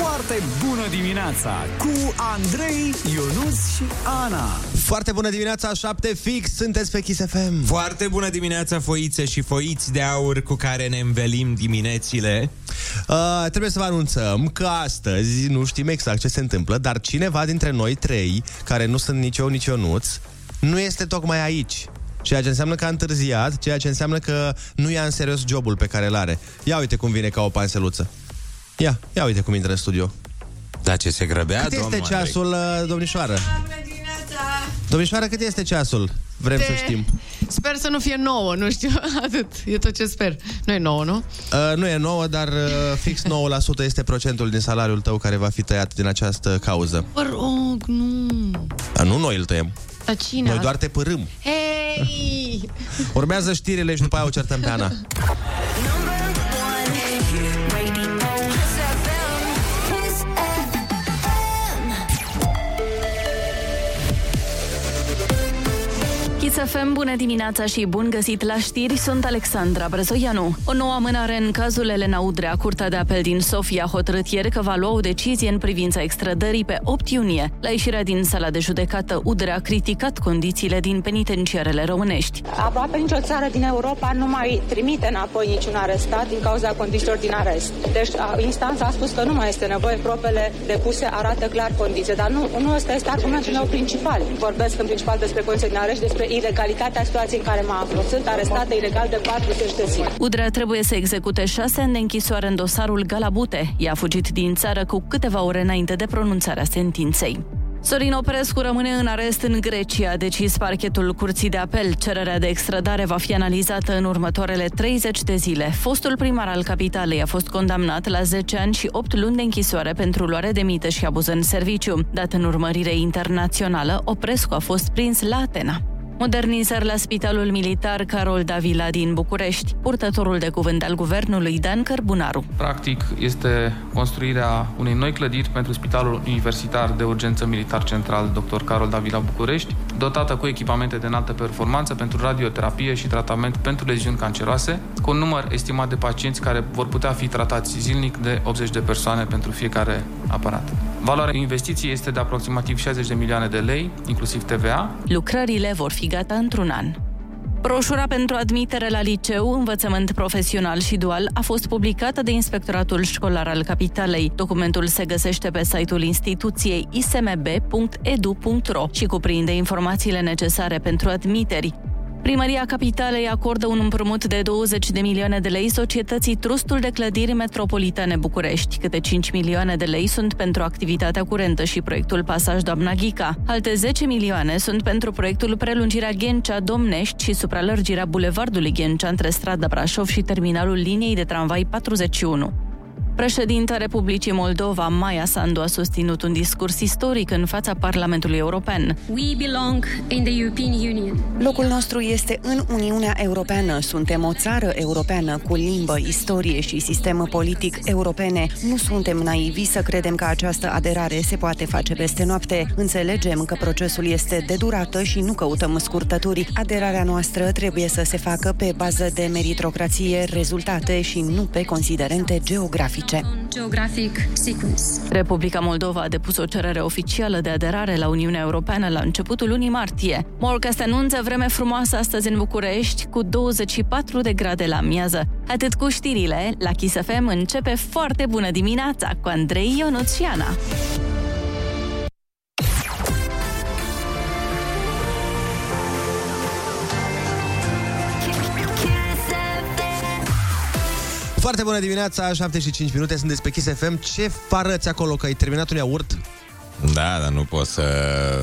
Foarte bună dimineața cu Andrei, Ionus și Ana. Foarte bună dimineața, 7 fix, sunteți pe Kiss FM. Foarte bună dimineața, foițe și foiți de aur cu care ne învelim diminețile. Uh, trebuie să vă anunțăm că astăzi nu știm exact ce se întâmplă, dar cineva dintre noi trei, care nu sunt nici eu, nici Ionuț, nu este tocmai aici. Ceea ce înseamnă că a întârziat, ceea ce înseamnă că nu ia în serios jobul pe care îl are. Ia uite cum vine ca o panseluță. Ia, ia uite cum intră în studio. Da, ce se grăbea, Cât este domnul ceasul, uh, domnișoară? Domnișoară, cât este ceasul? Vrem Te- să știm. Sper să nu fie nouă, nu știu, atât. E tot ce sper. Nu e nouă, nu? Uh, nu e nouă, dar uh, fix 9% este procentul din salariul tău care va fi tăiat din această cauză. Vă rog, nu. Uh, nu noi îl tăiem. Dar cine? Noi doar te părâm. Hei! Urmează știrile și după aia o certăm pe Ana. Kiss FM, bună dimineața și bun găsit la știri, sunt Alexandra Brezoianu. O nouă amânare în cazul Elena Udrea. Curtea de apel din Sofia a hotărât ieri că va lua o decizie în privința extrădării pe 8 iunie. La ieșirea din sala de judecată, Udrea a criticat condițiile din penitenciarele românești. Aproape nicio țară din Europa nu mai trimite înapoi niciun arestat din cauza condițiilor din arest. Deci a, instanța a spus că nu mai este nevoie, probele depuse arată clar condiții, dar nu, nu ăsta este argumentul meu principal. Vorbesc în principal despre condiții din arest, despre ilegalitatea situației în care mă aflu. Sunt arestată ilegal de 40 de zile. Udrea trebuie să execute șase ani de închisoare în dosarul Galabute. Ea a fugit din țară cu câteva ore înainte de pronunțarea sentinței. Sorin Oprescu rămâne în arest în Grecia, a decis parchetul Curții de Apel. Cererea de extradare va fi analizată în următoarele 30 de zile. Fostul primar al capitalei a fost condamnat la 10 ani și 8 luni de închisoare pentru luare de mită și abuz în serviciu. Dat în urmărire internațională, Oprescu a fost prins la Atena. Modernizări la Spitalul Militar Carol Davila din București. Purtătorul de cuvânt al guvernului Dan Cărbunaru. Practic, este construirea unei noi clădiri pentru Spitalul Universitar de Urgență Militar Central Dr. Carol Davila București, dotată cu echipamente de înaltă performanță pentru radioterapie și tratament pentru leziuni canceroase, cu un număr estimat de pacienți care vor putea fi tratați zilnic de 80 de persoane pentru fiecare aparat. Valoarea investiției este de aproximativ 60 de milioane de lei, inclusiv TVA, Lucrările vor fi gata într-un an. Broșura pentru admitere la liceu, învățământ profesional și dual a fost publicată de Inspectoratul Școlar al Capitalei. Documentul se găsește pe site-ul instituției ismb.edu.ro și cuprinde informațiile necesare pentru admiteri. Primăria Capitalei acordă un împrumut de 20 de milioane de lei societății Trustul de Clădiri Metropolitane București. Câte 5 milioane de lei sunt pentru activitatea curentă și proiectul Pasaj Doamna Ghica. Alte 10 milioane sunt pentru proiectul prelungirea Ghencea-Domnești și supralărgirea bulevardului Ghencea între strada Brașov și terminalul liniei de tramvai 41. Președinta Republicii Moldova, Maia Sandu, a susținut un discurs istoric în fața Parlamentului European. We belong in the European Union. Locul nostru este în Uniunea Europeană. Suntem o țară europeană cu limbă, istorie și sistem politic europene. Nu suntem naivi să credem că această aderare se poate face peste noapte. Înțelegem că procesul este de durată și nu căutăm scurtături. Aderarea noastră trebuie să se facă pe bază de meritocrație, rezultate și nu pe considerente geografice. On geographic sequence. Republica Moldova a depus o cerere oficială de aderare la Uniunea Europeană la începutul lunii martie. Morcast anunță vreme frumoasă astăzi în București, cu 24 de grade la miază. Atât cu știrile, la Kiss FM începe foarte bună dimineața cu Andrei Ionuț Foarte bună dimineața, 7 și 5 minute, sunt despre Kiss FM. Ce farăți acolo, că ai terminat un iaurt? Da, dar nu pot să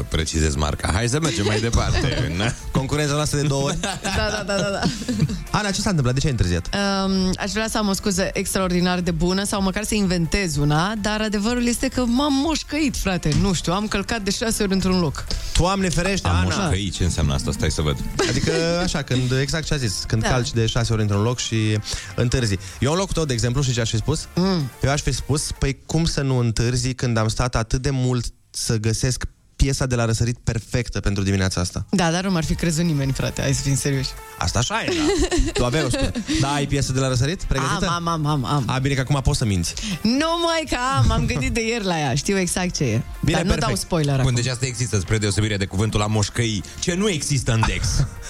precizez marca. Hai să mergem mai departe. Na? Concurența noastră de două ori. Da, da, da, da, da. Ana, ce s-a întâmplat? De ce ai întârziat? Um, aș vrea să am o scuză extraordinar de bună sau măcar să inventez una, dar adevărul este că m-am moșcăit, frate. Nu știu, am călcat de șase ori într-un loc. Doamne ferește, Am Ana! moșcăit, ce înseamnă asta? Stai să văd. Adică, așa, când, exact ce a zis, când Da. calci de șase ori într-un loc și întârzi. Eu în locul tău, de exemplu, și ce aș fi spus? Mm. Eu aș fi spus, păi cum să nu întârzi când am stat atât de mult să găsesc piesa de la răsărit perfectă pentru dimineața asta. Da, dar nu m-ar fi crezut nimeni, frate, hai să fim serioși. Asta așa e, da. Tu aveai o spune. Da, ai piesă de la răsărit pregătită? Am, am, am, am, am. A, bine că acum poți să minți. Nu mai că am, am gândit de ieri la ea, știu exact ce e. Bine, dar nu perfect. dau spoiler Bun, acum. deci asta există spre deosebire de cuvântul la moșcăi, ce nu există în Dex.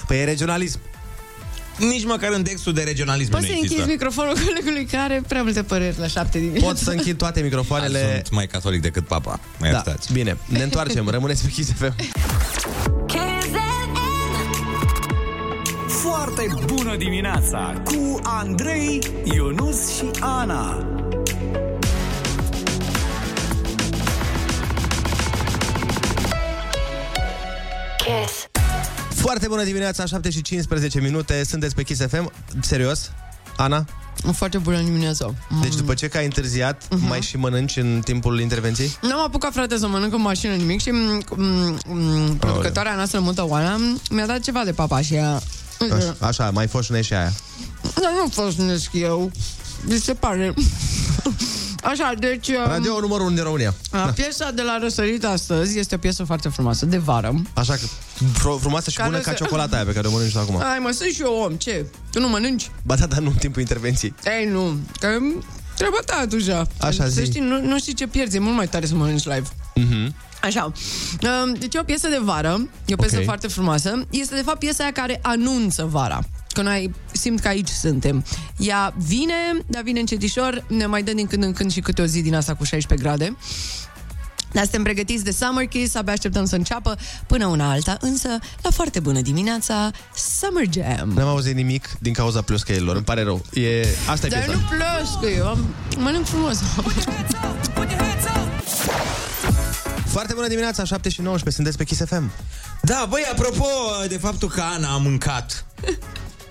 Păi e regionalism. Nici măcar în Dexul de regionalism Poți nu să există. închizi microfonul colegului care are prea multe păreri la șapte dimineața. Pot să închid toate microfoanele. Sunt mai catolic decât papa. Mai Da, iertați. bine, ne întoarcem, rămâneți pe Kiss FM. Foarte bună dimineața cu Andrei, Ionus și Ana. Foarte bună dimineața, 7 și 15 minute, sunteți pe Kiss FM. Serios? Ana? Foarte bună dimineața. Deci după ce că ai întârziat, Mhm. mai și mănânci în timpul intervenției? N-am apucat, frate, să mănânc în mașină nimic și m- m- m- producătoarea noastră, mută Oana, mi-a dat ceva de papa și ea... Așa, așa mai fost și aia. Dar nu fosnesc eu. Mi se pare. Așa, deci... um, Radio numărul 1 din România. a, Piesa de la răsărit astăzi este o piesă foarte frumoasă, de vară. Așa că fr- frumoasă și Care bună ca se- ciocolata aia pe care o mănânci tu acum. Ai, mă, sunt și eu om, ce? Tu nu mănânci? Ba da, dar nu în timpul intervenției. Ei, nu, că treaba ta atunci. Așa, Să zi. știi, nu, nu știi ce pierzi, e mult mai tare să mănânci live. Mhm. Așa. Um, Deci e o piesă de vară, e o piesă Ok. foarte frumoasă. Este de fapt piesa aia care anunță vara. Că noi simt că aici suntem. Ea vine, dar vine încetișor, ne mai dă din când în când și câte o zi din asta cu 16 grade. Dar suntem pregătiți de Summer Kiss, abia așteptăm să înceapă până una alta, însă la foarte bună dimineața, Summer Jam. N-am auzit nimic din cauza pluscăilor, îmi pare rău. E... Asta e Dar piesa. nu plăs că eu am, mănânc frumos. Foarte bună dimineața, 7 și 19, sunteți pe Kiss FM. Da, băi, apropo de faptul că Ana a mâncat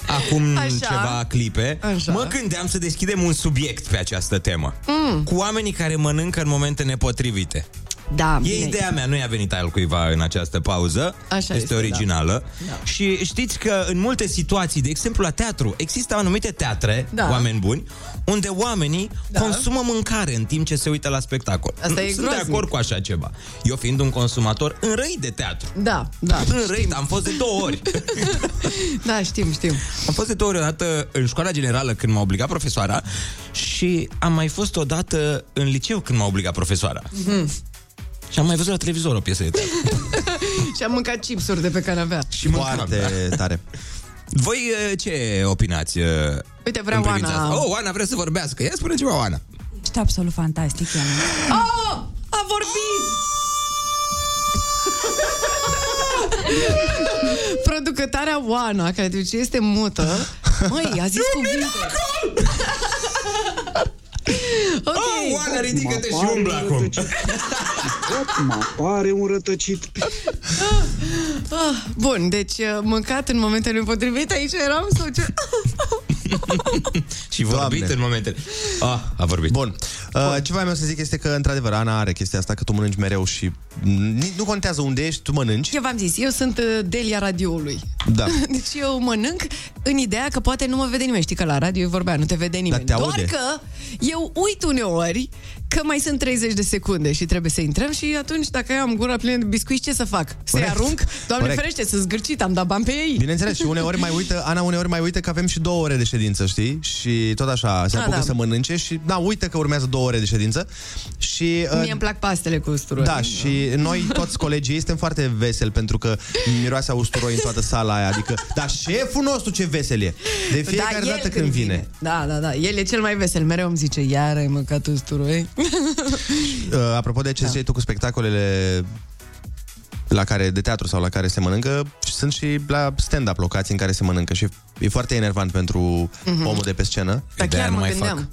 acum Așa. ceva clipe, Așa. mă gândeam să deschidem un subiect pe această temă. Mm. Cu oamenii care mănâncă în momente nepotrivite. Da, E bine. ideea mea, nu i-a venit al cuiva în această pauză. Așa este, este, originală. Da. Și știți că în multe situații, de exemplu la teatru, există anumite teatre, Da. oameni buni, unde oamenii Da. consumă mâncare în timp ce se uită la spectacol. Asta e Sunt de groaznic. acord cu așa ceva. Eu fiind un consumator înrăit de teatru. Da, da. Înrăit, am fost de două ori. Da, știm, știm. Am fost de două ori odată în școala generală când m-a obligat profesoara și am mai fost odată în liceu când m-a obligat profesoara. Mhm. Și am mai văzut la televizor o piesă de teatru. Și am mâncat chipsuri de pe canavea. Și mâncam, Foarte da. tare. Voi eh, ce opinați? eh, Uite, vrea în privința Oana. asta? Oh, Oana vrea să vorbească. Ia spune ceva, Oana. Ești absolut fantastic, Ioana. Oh, a vorbit! Producătoarea Oana, care de ce este mută, măi, a zis cuvinte. ok. Oh, Oana, ridică-te și umblă acum. Mă pare un rătăcit. Ah, bun, deci uh, mâncat în momentele potrivite, aici eram sau ce? și vorbit Doamne. în momentele... Ah, a vorbit. Bun. Uh, ce voiam eu să zic este că, într-adevăr, Ana are chestia asta, că tu mănânci mereu și ni- nu contează unde ești, tu mănânci. Eu v-am zis, eu sunt uh, Delia radioului. Da. Deci eu mănânc în ideea că poate nu mă vede nimeni. Știi că la radio e vorbea, nu te vede nimeni. te Doar aude. că eu uit uneori că mai sunt 30 de secunde și trebuie să intrăm și atunci dacă eu am gura plină de biscuiți, ce să fac? Să-i Corect. arunc? Doamne Corect. ferește, să zgârcit, am dat bani pe ei. Bineînțeles, și uneori mai uită, Ana uneori mai uită că avem și două ore de ședință, știi? Și tot așa, se Ah, apucă da. să mănânce și, da, uită că urmează două ore de ședință. Și, uh, Mie îmi plac pastele cu usturoi. da, și noi toți colegii suntem foarte veseli pentru că miroase a usturoi în toată sala aia. Adică, da, șeful nostru ce vesel e. De fiecare Da, el dată când vine. Da, da, da. El e cel mai vesel. Mereu îmi zice, iar ai mâncat usturoi. Uh, apropo de ce da. ziceai tu cu spectacolele la care, de teatru sau la care se mănâncă, sunt și la stand-up locații în care se mănâncă și e foarte enervant pentru Mhm. omul de pe scenă. Dar chiar mă gândeam.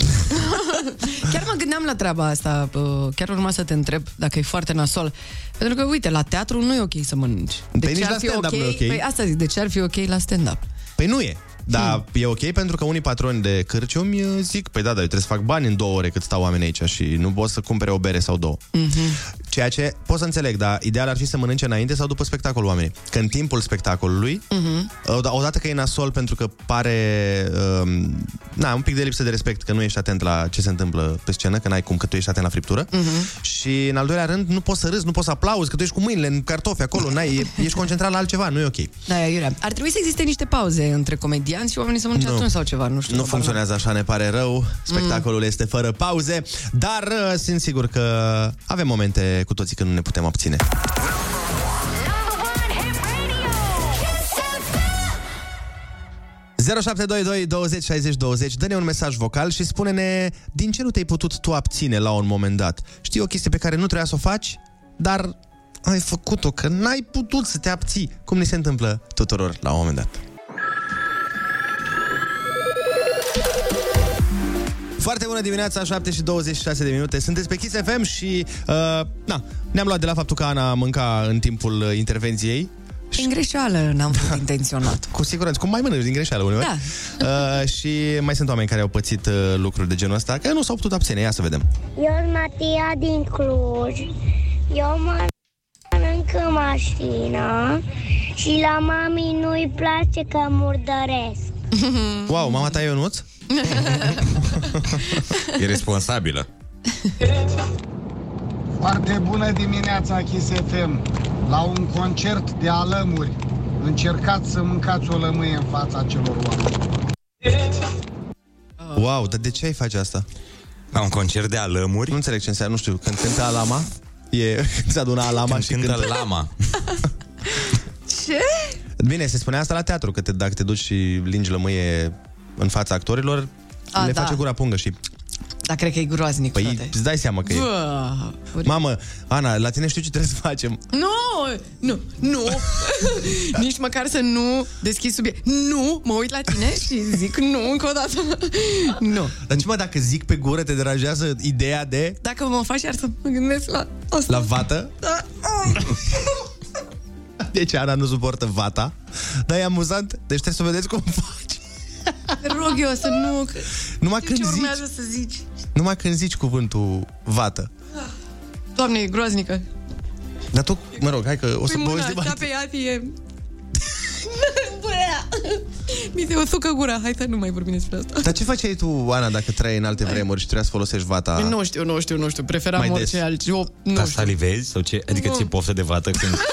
chiar mă gândeam la treaba asta. bă, Chiar urma să te întreb dacă e foarte nasol. Pentru că, uite, la teatru nu e ok să mănânci. De Păi ce nici ar la fi stand-up nu e ok. Păi asta zic, de ce ar fi ok la stand-up? Păi nu e. Dar Hmm. e ok pentru că unii patroni de cârciumi uh, zic, păi da, dar eu trebuie să fac bani în două ore cât stau oamenii aici și nu pot să cumpere o bere sau două. Mhm. Ceea ce pot să înțeleg, dar ideal ar fi să mănânce înainte sau după spectacolul oamenii. Că în timpul spectacolului, Mhm. od- odată că e nasol pentru că pare um, na, un pic de lipsă de respect că nu ești atent la ce se întâmplă pe scenă, că n-ai cum că tu ești atent la friptură. Mhm. Și în al doilea rând, nu poți să râzi, nu poți să aplauzi, că tu ești cu mâinile în cartofi acolo, n-ai, ești concentrat la altceva, nu e ok. Da, Iurea. Ar trebui să existe niște pauze între comedianți și oamenii să mănânce Nu. atunci sau ceva, nu știu. Nu habar n-am. funcționează așa, ne pare rău. Spectacolul este fără pauze, dar uh, sunt sigur că avem momente cu toții când nu ne putem abține. Radio. 0722 20 60 20 Dă-ne un mesaj vocal și spune-ne Din ce nu te-ai putut tu abține la un moment dat Știi o chestie pe care nu trebuia să o faci Dar ai făcut-o Că n-ai putut să te abții Cum ni se întâmplă tuturor la un moment dat Foarte bună dimineața, 7 și 26 de minute. Sunteți pe Kiss FM și uh, na, ne-am luat de la faptul că Ana mânca în timpul uh, intervenției. Din greșeală n-am făcut intenționat. Cu siguranță, cum mai mănânci din greșeală uneori. Da. Uh, și mai sunt oameni care au pățit uh, lucruri de genul ăsta, că nu s-au putut abține. Ia să vedem. Eu sunt Matia din Cluj. Eu mănânc în mașină și la mami nu-i place că murdăresc. Wow, mama ta e Ionuț? E responsabilă. Foarte bună dimineața, Kiss FM. La un concert de alămuri, încercați să mâncați o lămâie în fața celor oameni. Wow, dar de ce ai face asta? La un concert de alămuri? Nu înțeleg ce înseamnă, nu știu, când cântă alama? E, când se adună alama Când și cântă cântă lama. Ce? Bine, se spune asta la teatru, că te, dacă te duci și lingi lămâie în fața actorilor, A, le da. face gura pungă și... Dar cred că e groaznic, Păi frate. îți dai seama că e... Bă, Mamă, Ana, la tine știu ce trebuie să facem. Nu, nu, nu. Nici măcar să nu deschizi subiect. Nu, mă uit la tine și zic nu încă o dată. Nu. Dar ce mă, dacă zic pe gură, te deranjează ideea de Dacă mă faci iar să mă gândesc la asta. la vată? Da. Deci Ana nu suportă vata, dar e amuzant, deci trebuie să vedeți cum faci. Te rog eu să nu... că- Numai știu când ce zici, urmează să zici. numai când zici cuvântul vată. Doamne, e groaznică. Dar tu, mă rog, hai că o să Păi mâna povestim asta mai... pe ea e... Bă, Mi se usucă gura. Hai să nu mai vorbim despre asta. Dar ce faceai tu, Ana, dacă trăiai în alte vremuri și trebuia să folosești vata? Nu știu, nu știu, nu știu. Preferam Mai orice des. altceva. Nu Ca știu. salivezi? Sau ce? Adică Nu. ți poftă de vată când...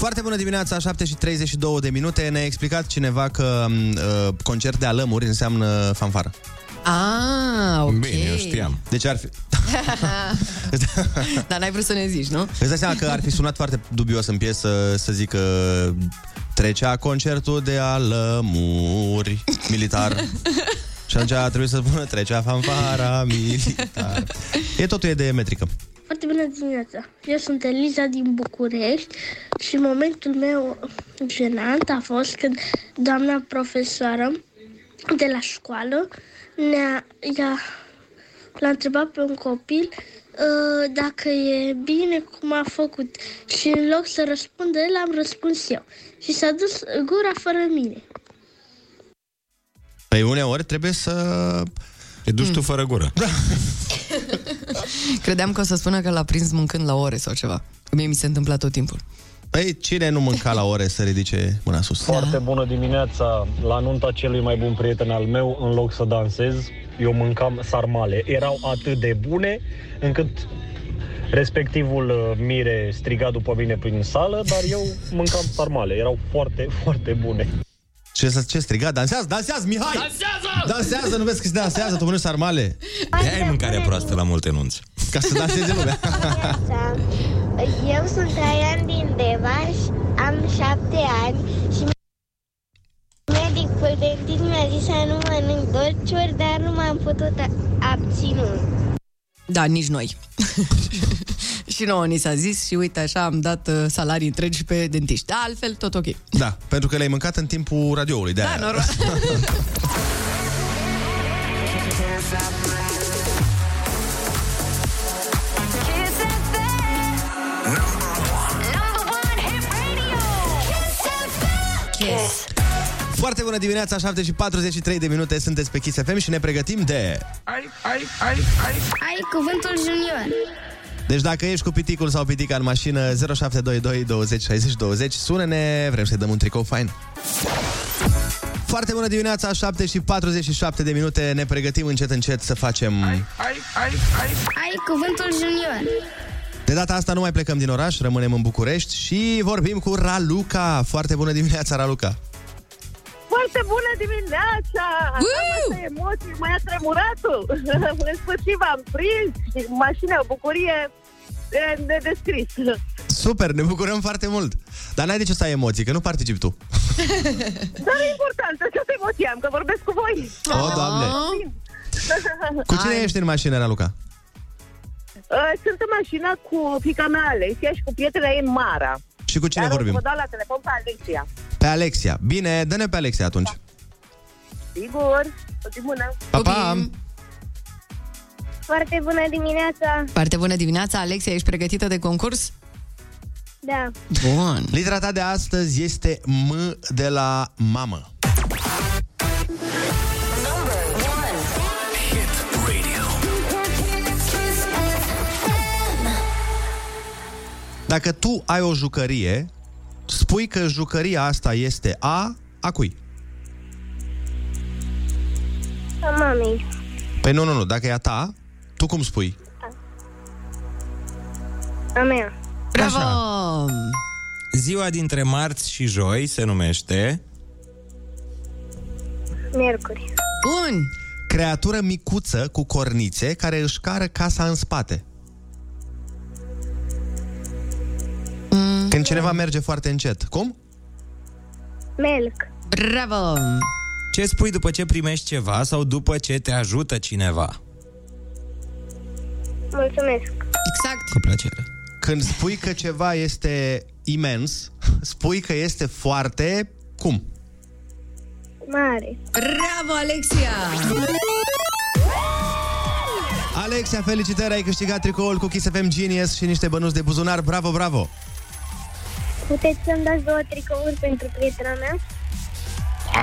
Foarte bună dimineața, 7 și 32 de minute. Ne-a explicat cineva că uh, concert de alămuri înseamnă fanfară. Ah, ok. Bine, eu știam. Deci ar fi... Dar n-ai vrut să ne zici, nu? Îți dai seama că ar fi sunat foarte dubios în piesă să zică trecea concertul de alămuri militar. Și atunci a trebuit să spună trecea fanfara militar. E totul e de metrică. Foarte bună dimineața! Eu sunt Eliza din București și momentul meu jenant a fost când doamna profesoară de la școală ne-a, i-a, l-a întrebat pe un copil uh, dacă e bine cum a făcut și în loc să răspundă el, am răspuns eu și s-a dus gura fără mine. Păi uneori trebuie să... Te duci tu fără gură. Credeam că o să spună că l-a prins mâncând la ore sau ceva. Mie mi se întâmplă tot timpul. Păi cine nu mânca la ore să ridice mâna sus? Foarte bună dimineața! La nunta celui mai bun prieten al meu, în loc să dansez, eu mâncam sarmale. Erau atât de bune încât respectivul uh, mire striga după mine prin sală, dar eu mâncam sarmale. Erau foarte, foarte bune. Ce, să- ce striga? Dansează, dansează, Mihai! Dansează! Dansează, nu vezi că se dansează, tu mănânci sarmale? De ai mâncarea proastă la multe nunți. Ca să danseze lumea. Eu sunt Traian din Devaș, am șapte ani și medicul dentist mi-a zis să nu mănânc dolciuri, dar nu m-am putut abține. Da, nici noi. și nouă ni s-a zis și uite așa am dat uh, salarii întregi pe dentiști. Da, altfel tot ok. Da, pentru că le-ai mâncat în timpul radioului. De da, aia. noroc. Foarte bună dimineața, 7 și 43 de minute Sunteți pe Kiss FM și ne pregătim de... Ai, ai, ai, ai Ai cuvântul junior deci dacă ești cu piticul sau pitica în mașină 0722 20 60 20 Sună-ne, vrem să-i dăm un tricou fain Foarte bună dimineața, 7 și 47 de minute Ne pregătim încet încet să facem Ai, ai, ai. Ai cuvântul junior. De data asta nu mai plecăm din oraș, rămânem în București Și vorbim cu Raluca Foarte bună dimineața, Raluca Foarte bună dimineața! Am atâtea emoții, mai a tremuratul. în sfârșit v-am prins și mașina, o bucurie de, de descris. Super, ne bucurăm foarte mult Dar n-ai de ce să ai emoții, că nu participi tu Dar e important, această emoție am, că vorbesc cu voi. O, Doamne. Cu cine ești în mașină, Raluca? Uh, Sunt în mașină cu fica mea Alexia și cu prietena ei Mara. Și cu cine Dar o să vorbim? Vă dau la telefon pe Alexia. Pe Alexia Bine, dă-ne pe Alexia atunci Sigur, o zi bună. Pa, pa! Foarte bună dimineața. Foarte bună dimineața, Alexia, ești pregătită de concurs? Da. Bun. Litera ta de astăzi este M de la mamă. Dacă tu ai o jucărie, spui că jucăria asta este a a cui? A mamei. Păi nu, nu, nu, dacă e a ta, tu cum spui? A mea. Bravo! Ziua dintre marți și joi se numește... Miercuri. Bun! Creatură micuță cu cornițe care își cară casa în spate. Când cineva merge foarte încet. Cum? Melc. Bravo! Ce spui după ce primești ceva sau după ce te ajută cineva? Mulțumesc. Exact. Cu plăcere. Când spui că ceva este imens, spui că este foarte... Cum? Mare. Bravo, Alexia! Alexia, felicitări, ai câștigat tricoul cu Kiss FM Genius și niște bănuți de buzunar. Bravo, bravo! Puteți să-mi dați două tricouri pentru prietena mea?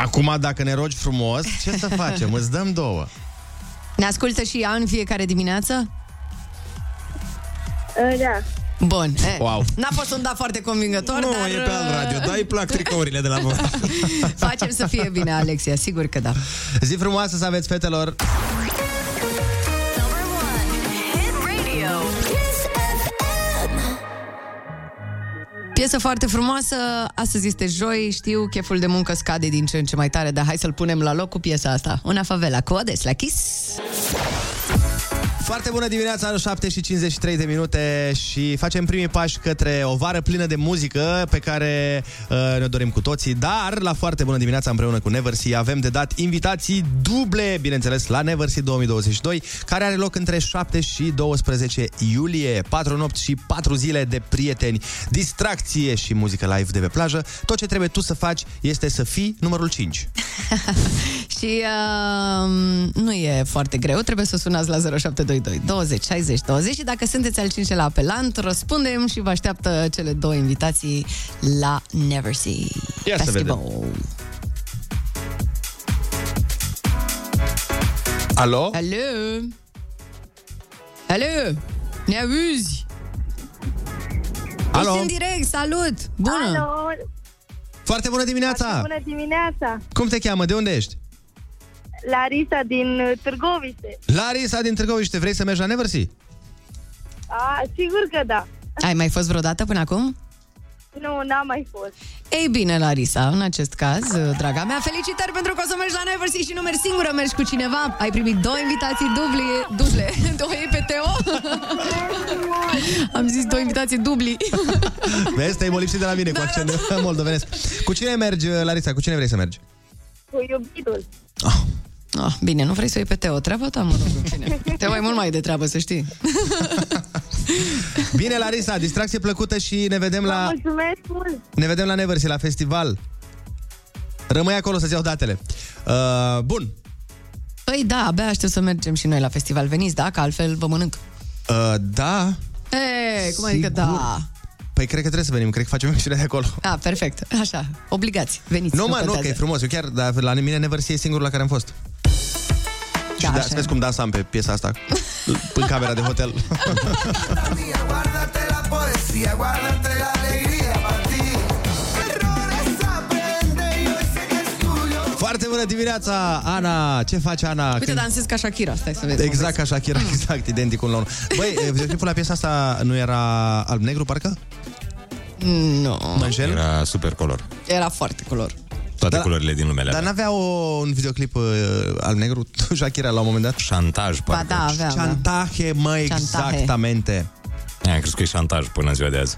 Acum, dacă ne rogi frumos, ce să facem? Îți dăm două. Ne ascultă și ea în fiecare dimineață? Uh, da. Bun. E, Wow. N-a fost un da foarte convingător, Nu, dar... e pe alt radio, da, îi plac tricourile de la voi. Facem să fie bine, Alexia, sigur că da. Zi frumoasă să aveți, fetelor! Piesă foarte frumoasă, astăzi este joi, știu, cheful de muncă scade din ce în ce mai tare, dar hai să-l punem la loc cu piesa asta. Una favela, cu Odes, la Kiss. Foarte bună dimineața, 7 și 53 de minute și facem primii pași către o vară plină de muzică pe care uh, ne dorim cu toții, dar la foarte bună dimineața împreună cu Neversea avem de dat invitații duble, bineînțeles, la Neversea 2022, care are loc între 7 și 12 iulie, 4 nopți și 4 zile de prieteni, distracție și muzică live de pe plajă. Tot ce trebuie tu să faci este să fii numărul 5. Și uh, nu e foarte greu, trebuie să sunați la 0722 20 60 20 și dacă sunteți al cincilea apelant, răspundem și vă așteaptă cele două invitații la Never See Ia să Festival. Alo? Alo? Alo? Ne auzi? Alo? Ești în direct, salut! Bună! Alo. Foarte bună dimineața! Foarte bună dimineața. Cum te cheamă? De unde ești? Larisa din uh, Târgoviște. Larisa din Târgoviște, vrei să mergi la Neversea? A, sigur că da. Ai mai fost vreodată până acum? Nu, n-am mai fost. Ei bine, Larisa, în acest caz, draga mea, felicitări pentru că o să mergi la Neversea și nu mergi singură, mergi cu cineva. Ai primit două invitații duble, duble, două EPTO. Am zis două invitații dubli. Vezi, te-ai molipsit de la mine cu accent moldovenesc. Cu cine mergi, Larisa? Cu cine vrei să mergi? Cu iubitul. Oh, bine, nu vrei să o iei pe Teo, treaba ta, mă rog, în fine. Teo ai mult mai de treabă, să știi. Bine, Larisa, distracție plăcută și ne vedem Vă la, mulțumesc mult. ne vedem la Neversea, la festival. Rămâi acolo să-ți iau datele. Uh, bun. Păi da, abia aștept să mergem și noi la festival. Veniți, da? Că altfel vă mănânc. Uh, da, E, cum adică Sigur. da? Păi cred că trebuie să venim, cred că facem emisiune de acolo. Ah, perfect. Așa, obligați. Veniți. Nu, mă, nu, contează. că e frumos. Eu chiar, dar la mine Never See e singurul la care am fost. și da, așa să e. vezi cum dansam pe piesa asta în camera de hotel. Foarte bună dimineața, Ana! Ce faci, Ana? Uite, dansez ca Shakira, stai să vezi. Exact ca Shakira, exact, identic unul la unul. Băi, videoclipul la piesa asta nu era alb-negru, parcă? Nu. Mă înșel? Era super color. Era foarte color. Toate Dar- culorile din lumele Dar alea. n-avea o, un videoclip uh, alb-negru, Shakira, la un moment dat? Șantaj, Ba da, avea, avea. Chantaje, mă, Chantaje. exactamente. Am crezut că e șantaj până în ziua de azi.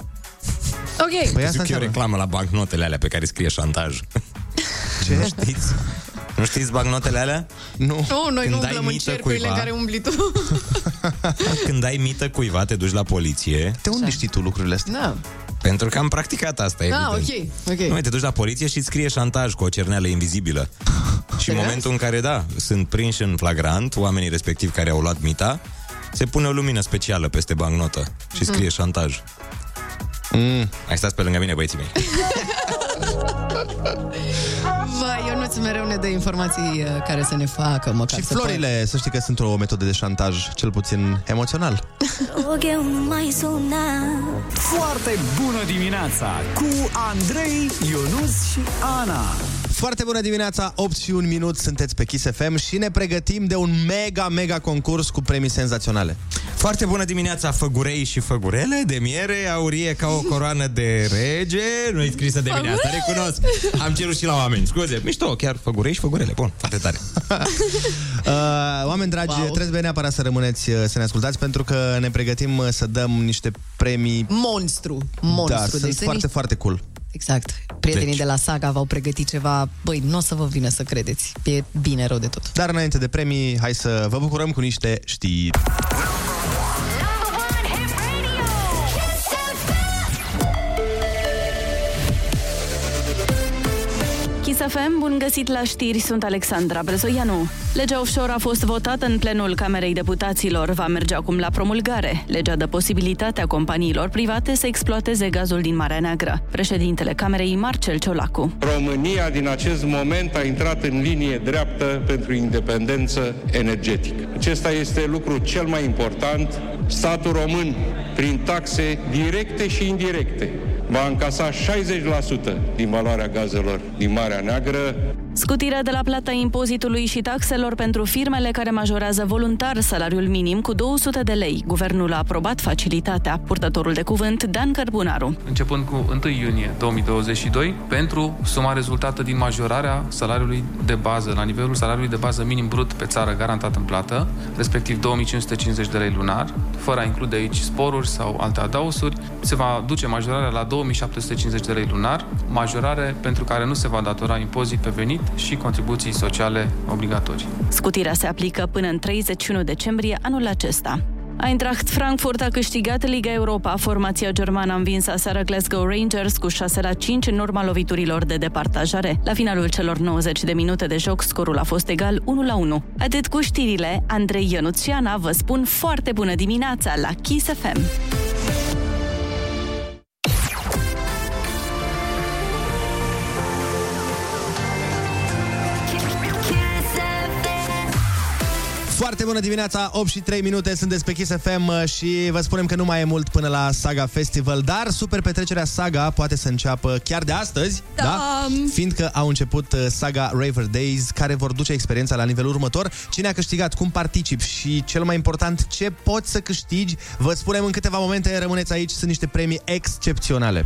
Ok. Păi asta Zic că e o înseamnă. reclamă la bancnotele alea pe care scrie șantaj. Ce? Nu știți? Nu știți bancnotele alea? Nu. Nu, noi Când nu dai umblăm în mită cercurile în cuiva- care umbli tu. Când dai mită cuiva, te duci la poliție. De unde știi tu lucrurile astea? Da. Pentru că am practicat asta, evident. Ah, ok, ok. Nu, te duci la poliție și îți scrie șantaj cu o cerneală invizibilă. și în Serios? momentul în care, da, sunt prinși în flagrant, oamenii respectiv care au luat mita, se pune o lumină specială peste bancnotă și Mhm. scrie șantaj. Mm. Hai stați pe lângă mine, băieții mei. Vai, eu nu-ți mereu ne dă informații uh, care să ne facă măcar Și să florile, să știi că sunt o metodă de șantaj, cel puțin emoțional. Rog eu nu mai suna Foarte bună dimineața cu Andrei, Ionus și Ana. Foarte bună dimineața, 8 și 1 minut, sunteți pe Kiss FM și ne pregătim de un mega, mega concurs cu premii senzaționale. Foarte bună dimineața, făgurei și făgurele de miere aurie ca o coroană de rege. Nu-i scrisă de mine, asta recunosc. Am cerut și la oameni, scuze. Mișto, chiar făgurei și făgurele. Bun, foarte tare. Uh, oameni dragi, wow. trebuie neapărat să rămâneți uh, să ne ascultați pentru că ne pregătim uh, să dăm niște premii. Monstru, monstru. Da, Deci sunt sunt foarte, niște- foarte cool. Exact. Prietenii Deci. de la Saga v-au pregătit ceva... Băi, nu o să vă vină să credeți. E bine rău de tot. Dar înainte de premii, hai să vă bucurăm cu niște știri. FM, bun găsit la știri, sunt Alexandra Brezoianu. Legea offshore a fost votată în plenul Camerei Deputaților. Va merge acum la promulgare. Legea dă posibilitatea companiilor private să exploateze gazul din Marea Neagră. Președintele Camerei, Marcel Ciolacu. România din acest moment a intrat în linie dreaptă pentru independență energetică. Acesta este lucru cel mai important. Statul român, prin taxe directe și indirecte, va încasa 60% din valoarea gazelor din Marea Neagră. Scutirea de la plata impozitului și taxelor pentru firmele care majorează voluntar salariul minim cu 200 de lei. Guvernul a aprobat facilitatea. Purtătorul de cuvânt, Dan Cărbunaru. începând cu 1 iunie 2022, pentru suma rezultată din majorarea salariului de bază, la nivelul salariului de bază minim brut pe țară garantat în plată, respectiv 2550 de lei lunar, fără a include aici sporuri sau alte adausuri, se va duce majorarea la 2750 de lei lunar, majorare pentru care nu se va datora impozit pe venit și contribuții sociale obligatorii. Scutirea se aplică până în 31 decembrie anul acesta. Eintracht Frankfurt a câștigat Liga Europa. Formația germană a învins aseară Glasgow Rangers cu 6 la 5 în urma loviturilor de departajare. La finalul celor 90 de minute de joc, scorul a fost egal 1 la 1. Atât cu știrile, Andrei Ionuțiana vă spun foarte bună dimineața la Kiss FM. Bună dimineața, 8 și 3 minute, sunteți pe Kiss FM uh, și vă spunem că nu mai e mult până la Saga Festival, dar super petrecerea Saga poate să înceapă chiar de astăzi, da? Fiindcă au început uh, Saga Raver Days, care vor duce experiența la nivelul următor. Cine a câștigat, cum participi și cel mai important, ce poți să câștigi, vă spunem în câteva momente, rămâneți aici, sunt niște premii excepționale.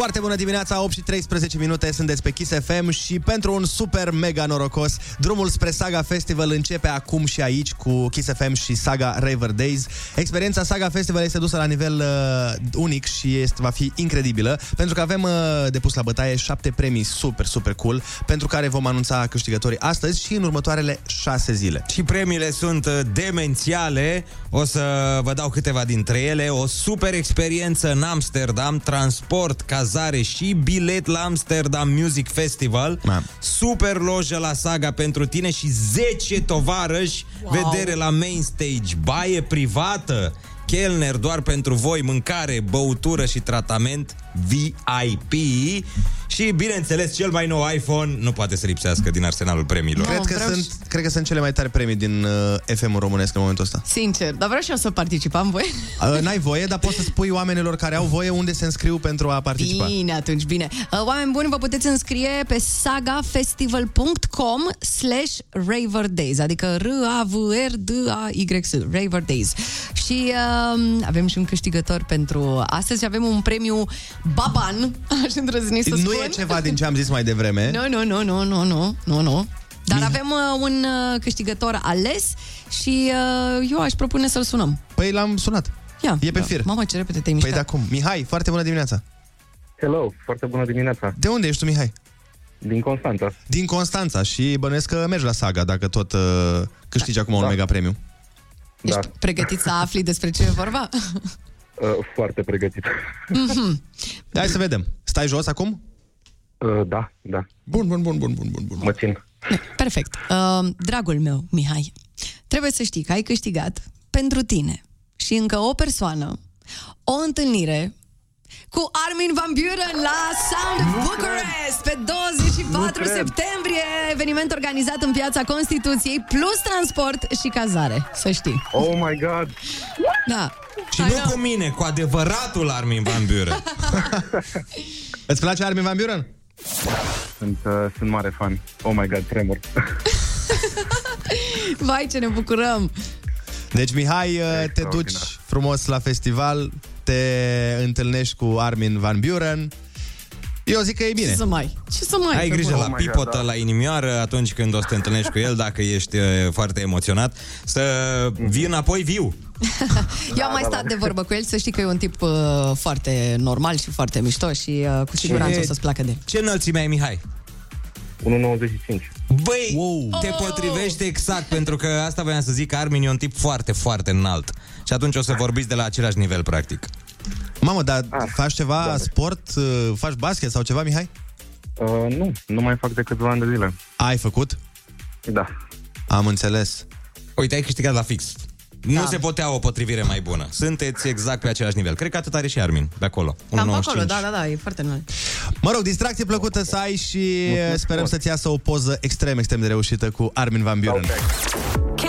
Foarte bună dimineața, 8 și 13 minute, sunteți pe Kiss FM și pentru un super mega norocos, drumul spre Saga Festival începe acum și aici cu Kiss FM și Saga Raver Days. Experiența Saga Festival este dusă la nivel uh, unic și este, va fi incredibilă, pentru că avem uh, depus la bătaie șapte premii super, super cool, pentru care vom anunța câștigătorii astăzi și în următoarele șase zile. Și premiile sunt uh, demențiale. O să vă dau câteva dintre ele. O super experiență în Amsterdam, transport, cazare și bilet la Amsterdam Music Festival. Ma. Super lojă la saga pentru tine și 10 tovarăși, Wow. vedere la main stage, baie privată, Kellner doar pentru voi, mâncare, băutură și tratament VIP și, bineînțeles, cel mai nou iPhone nu poate să lipsească din arsenalul premiilor. Cred că, vreau sunt, cred că sunt cele mai tari premii din uh, FM-ul românesc în momentul ăsta. Sincer, dar vreau și eu să particip, am voie? Uh, n-ai voie, dar poți să spui oamenilor care au voie unde se înscriu pentru a participa. Bine, atunci, bine. Uh, Oameni buni, vă puteți înscrie pe sagafestival.com slash Raver Days, adică R-A-V-R-D-A-Y-S, Raver Days. Și uh, avem și un câștigător pentru astăzi și avem un premiu Baban, aș îndrăzni să Nu spun. E ceva din ce am zis mai devreme. Nu, nu, nu, nu, nu, nu, nu, nu. Dar avem uh, un uh, câștigător ales și uh, eu aș propune să-l sunăm. Păi l-am sunat. Ia, E pe da. fir. Mamă, ce repede te-ai Păi mișcat. de acum. Mihai, foarte bună dimineața. Hello, foarte bună dimineața. De unde ești tu, Mihai? Din Constanța. Din Constanța și bănuiesc că mergi la saga dacă tot uh, câștigi acum un mega premiu. Da, Pregătit să afli despre ce e vorba? uh, foarte pregătit. Mhm. Hai să vedem. Stai jos acum? Uh, da, da. Bun, bun, bun, bun, bun, bun, bun. Mă țin. Perfect. Uh, dragul meu, Mihai, trebuie să știi că ai câștigat pentru tine și încă o persoană o întâlnire cu Armin Van Buren la Sound of Bucharest pe 24 septembrie, eveniment organizat în Piața Constituției, plus transport și cazare, să știi. Oh my god! Da. Și nu cu mine, cu adevăratul Armin Van Buren. Îți place Armin Van Buren? Sunt, uh, sunt mare fan. Oh my god, tremur. Vai, ce ne bucurăm! Deci, Mihai, uh, te duci frumos la festival, te întâlnești cu Armin Van Buren. Eu zic că e bine. Ce să mai? Ce să mai? Ai pe grijă bune? la pipotă, la inimioară atunci când o să te întâlnești cu el, dacă ești uh, foarte emoționat, să vii înapoi viu. Eu am mai stat de vorbă cu el, să știi că e un tip uh, foarte normal și foarte mișto și uh, cu siguranță o să-ți placă de el. Ce înălțime ai, Mihai? 1,95. Băi, wow. te potrivește exact, pentru că asta voiam să zic, că Armin e un tip foarte, foarte înalt. Și atunci o să vorbiți de la același nivel, practic. Mamă, dar faci ceva sport? uh, Faci basket sau ceva, Mihai? Uh, nu, nu mai fac de câțiva ani de zile. Ai făcut? Da. Am înțeles. Uite, ai câștigat la fix. Da. Nu se putea o potrivire mai bună. Sunteți exact pe același nivel. Cred că atât are și Armin, de acolo. Cam pe 1,95. acolo, da, da, da, e foarte înalt. Mă rog, distracție plăcută să ai și uh, sperăm să-ți iasă o poză extrem, extrem de reușită cu Armin Van Buren. Kiss.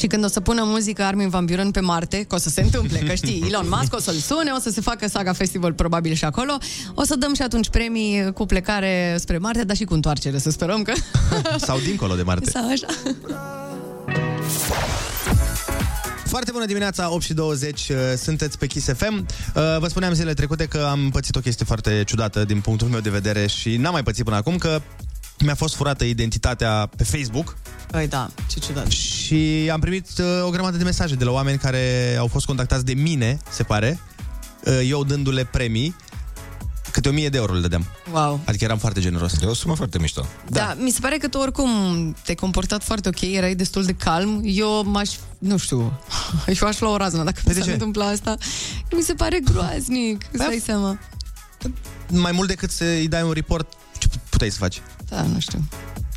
Și când o să pună muzică Armin Van Buren pe Marte, că o să se întâmple, că știi, Elon Musk o să-l sune, o să se facă Saga Festival probabil și acolo, o să dăm și atunci premii cu plecare spre Marte, dar și cu întoarcere, să sperăm că... Sau dincolo de Marte. Sau așa. Foarte bună dimineața, 8 și 20, uh, sunteți pe Kiss FM. Uh, Vă spuneam zilele trecute că am pățit o chestie foarte ciudată din punctul meu de vedere și n-am mai pățit până acum, că mi-a fost furată identitatea pe Facebook Păi da, ce ciudat. și am primit uh, o grămadă de mesaje de la oameni care au fost contactați de mine, se pare, uh, eu dându-le premii, câte 1000 de euro le dădeam. Wow. Adică eram foarte generos. E o sumă foarte mișto. Da. da, mi se pare că tu oricum te-ai comportat foarte ok, erai destul de calm. Eu m-aș, nu știu, eu aș lua o raznă dacă mi de s-ar ce? întâmpla asta. Mi se pare groaznic, îți dai seama. Mai mult decât să-i dai un report, ce puteai să faci? Da, nu știu.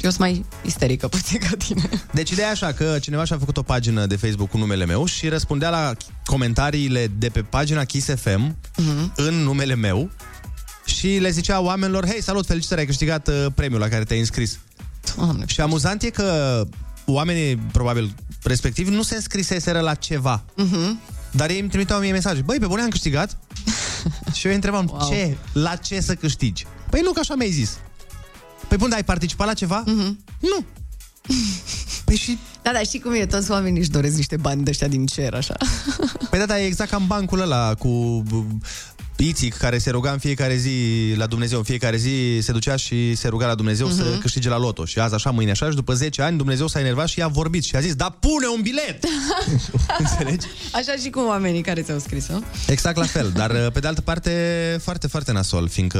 Eu sunt mai isterică puțin ca tine. Deci ideea e așa că cineva și-a făcut o pagină de Facebook cu numele meu și răspundea la comentariile de pe pagina Kiss FM Mhm. în numele meu și le zicea oamenilor, hei, salut, felicitări, ai câștigat uh, premiul la care te-ai înscris. Doamne. Și amuzant e că oamenii, probabil, respectiv, nu se înscriseseră la ceva. Mhm. Dar ei îmi trimiteau mie mesaje. Băi, pe bune am câștigat? Și eu îi întrebam, wow. ce? La ce să câștigi? Păi nu, că așa mi-ai zis. Păi bun, dar ai participat la ceva? Mhm. Nu. Păi și... Da, dar știi cum e? Toți oamenii își doresc niște bani de ăștia din cer, așa. Păi da, da, e exact ca în bancul ăla cu Ițic, care se ruga în fiecare zi la Dumnezeu, în fiecare zi se ducea și se ruga la Dumnezeu uh-huh. să Mhm. câștige la loto. Și azi așa, mâine așa, și după 10 ani Dumnezeu s-a enervat și i-a vorbit și a zis, da pune un bilet! Înțelegi? Așa și cum oamenii care ți-au scris, nu? Exact la fel, dar pe de altă parte foarte, foarte nasol, fiindcă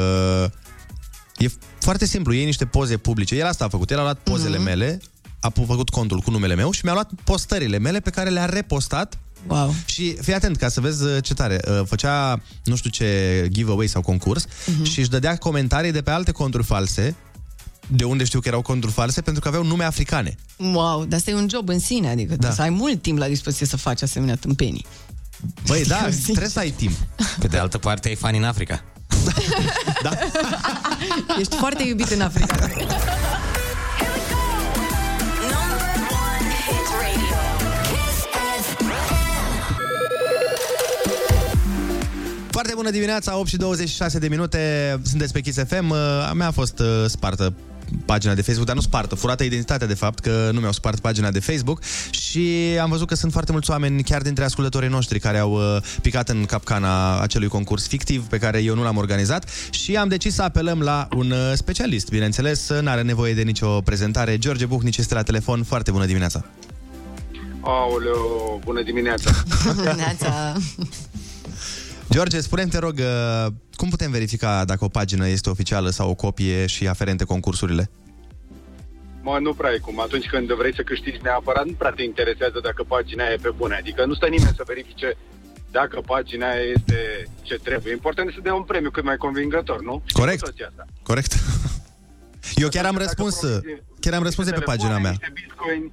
e foarte simplu, iei niște poze publice. El asta a făcut, el a luat pozele Mhm. mele, a pu- făcut contul cu numele meu și mi-a luat postările mele pe care le-a repostat Wow. și fii atent ca să vezi uh, ce tare. Uh, Făcea nu știu ce giveaway sau concurs Mhm. și își dădea comentarii de pe alte conturi false de unde știu că erau conturi false, pentru că aveau nume africane. Wow, dar asta e un job în sine, adică da. să ai mult timp la dispoziție să faci asemenea tâmpenii. Băi, da, Eu zic. trebuie să ai timp. Pe de altă parte, ai fani în Africa. Ești foarte iubit în Africa. Foarte bună dimineața, 8 și 26 de minute, sunteți pe Kiss FM. Uh, A mea a fost uh, spartă pagina de Facebook, dar nu spartă, furată identitatea de fapt, că nu mi-au spart pagina de Facebook și am văzut că sunt foarte mulți oameni, chiar dintre ascultătorii noștri, care au uh, picat în capcana acelui concurs fictiv pe care eu nu l-am organizat și am decis să apelăm la un uh, specialist, bineînțeles, nu are nevoie de nicio prezentare. George Buhnici este la telefon, foarte bună dimineața! Aoleo, bună dimineața! Neața. George, spune te rog, uh, cum putem verifica dacă o pagină este oficială sau o copie și aferente concursurile? Mă, nu prea e cum. Atunci când vrei să câștigi neapărat, nu prea te interesează dacă pagina e pe bune. Adică nu stă nimeni să verifice dacă pagina aia este ce trebuie. Important este să dea un premiu cât mai convingător, nu? Știm Corect. cu toții asta. Corect? Eu chiar am răspuns, uh, chiar am răspuns de pe pagina mea. Niște bitcoin.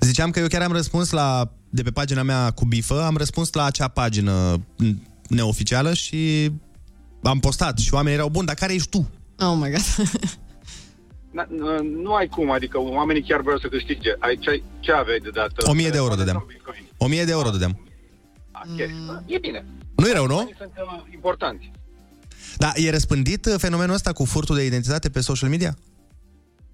Ziceam că eu chiar am răspuns la, de pe pagina mea cu bifă, am răspuns la acea pagină neoficială și am postat și oamenii erau buni, dar care ești tu? Oh my god. Na, nu, nu ai cum, adică oamenii chiar vreau să câștige. Ai, ce, ce aveai de dat? 1000 de euro dădeam. 1000 de euro dădeam. Okay. E bine. Nu e rău, nu? Banii Sunt uh, importanți. Dar e răspândit uh, fenomenul ăsta cu furtul de identitate pe social media?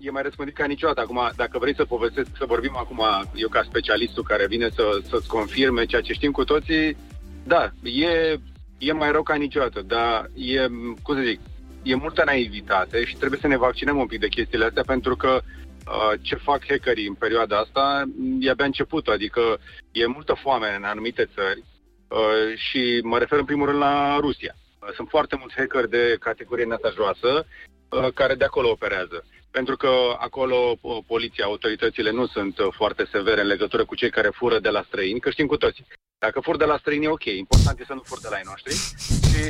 E mai răspândit ca niciodată. Acum, dacă vrei să povestesc, să vorbim acum, eu ca specialistul care vine să, să-ți confirme ceea ce știm cu toții, da, e, e mai rău ca niciodată, dar e, cum să zic, e multă naivitate și trebuie să ne vaccinăm un pic de chestiile astea pentru că uh, ce fac hackerii în perioada asta e abia începutul, adică e multă foame în anumite țări uh, și mă refer în primul rând la Rusia. Uh, Sunt foarte mulți hackeri de categorie în asta joasă uh, care de acolo operează. Pentru că acolo uh, poliția, autoritățile nu sunt uh, foarte severe în legătură cu cei care fură de la străini, că știm cu toții. Dacă fur de la străini e ok, important e să nu fur de la ei noștri. Și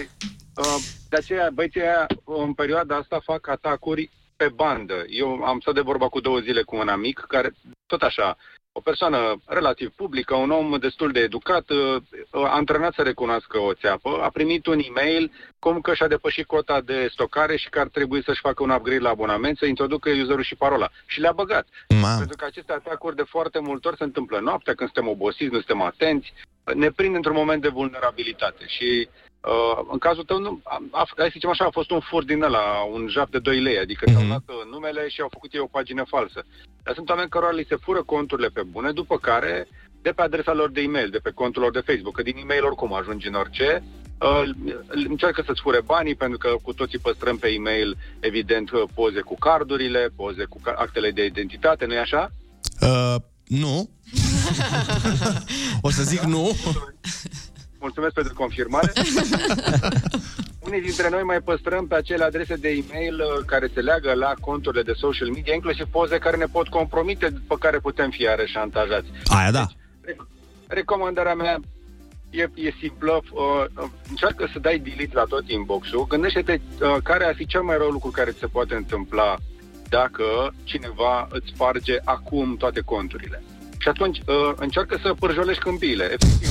uh, de aceea băieții aia în perioada asta fac atacuri pe bandă. Eu am stat de vorba cu două zile cu un amic care, tot așa, o persoană relativ publică, un om destul de educat, uh, uh, antrenat să recunoască o țeapă, a primit un e-mail cum că și-a depășit cota de stocare și că ar trebui să-și facă un upgrade la abonament, să introducă userul și parola. Și le-a băgat. Ma. Pentru că aceste atacuri de foarte multe ori se întâmplă noaptea, când suntem obosiți, nu suntem atenți, ne prind într-un moment de vulnerabilitate. Și uh, în cazul tău, nu, a, a, hai să zicem așa, a fost un fur din ăla, un jap de 2 lei, adică mm-hmm. ți-au dat uh, numele și au făcut ei o pagină falsă. Dar sunt oameni cărora li se fură conturile pe bune, după care, de pe adresa lor de e-mail, de pe contul lor de Facebook, că din e-mail oricum ajungi în orice, uh, încearcă să-ți fure banii, pentru că cu toții păstrăm pe e-mail, evident, uh, poze cu cardurile, poze cu ca- actele de identitate, nu-i așa? Uh, nu. o să zic nu. Mulțumesc pentru confirmare. Unii dintre noi mai păstrăm pe acele adrese de e-mail uh, care se leagă la conturile de social media, inclusiv poze care ne pot compromite, după care putem fi iarăși șantajați. Aia da. Recomandarea mea e, e simplă, uh, uh, încearcă să dai delete la tot inbox-ul, gândește-te uh, care ar fi cel mai rău lucru care ți se poate întâmpla dacă cineva îți sparge acum toate conturile. Și atunci uh, încearcă să pârjolești câmpiile, efectiv.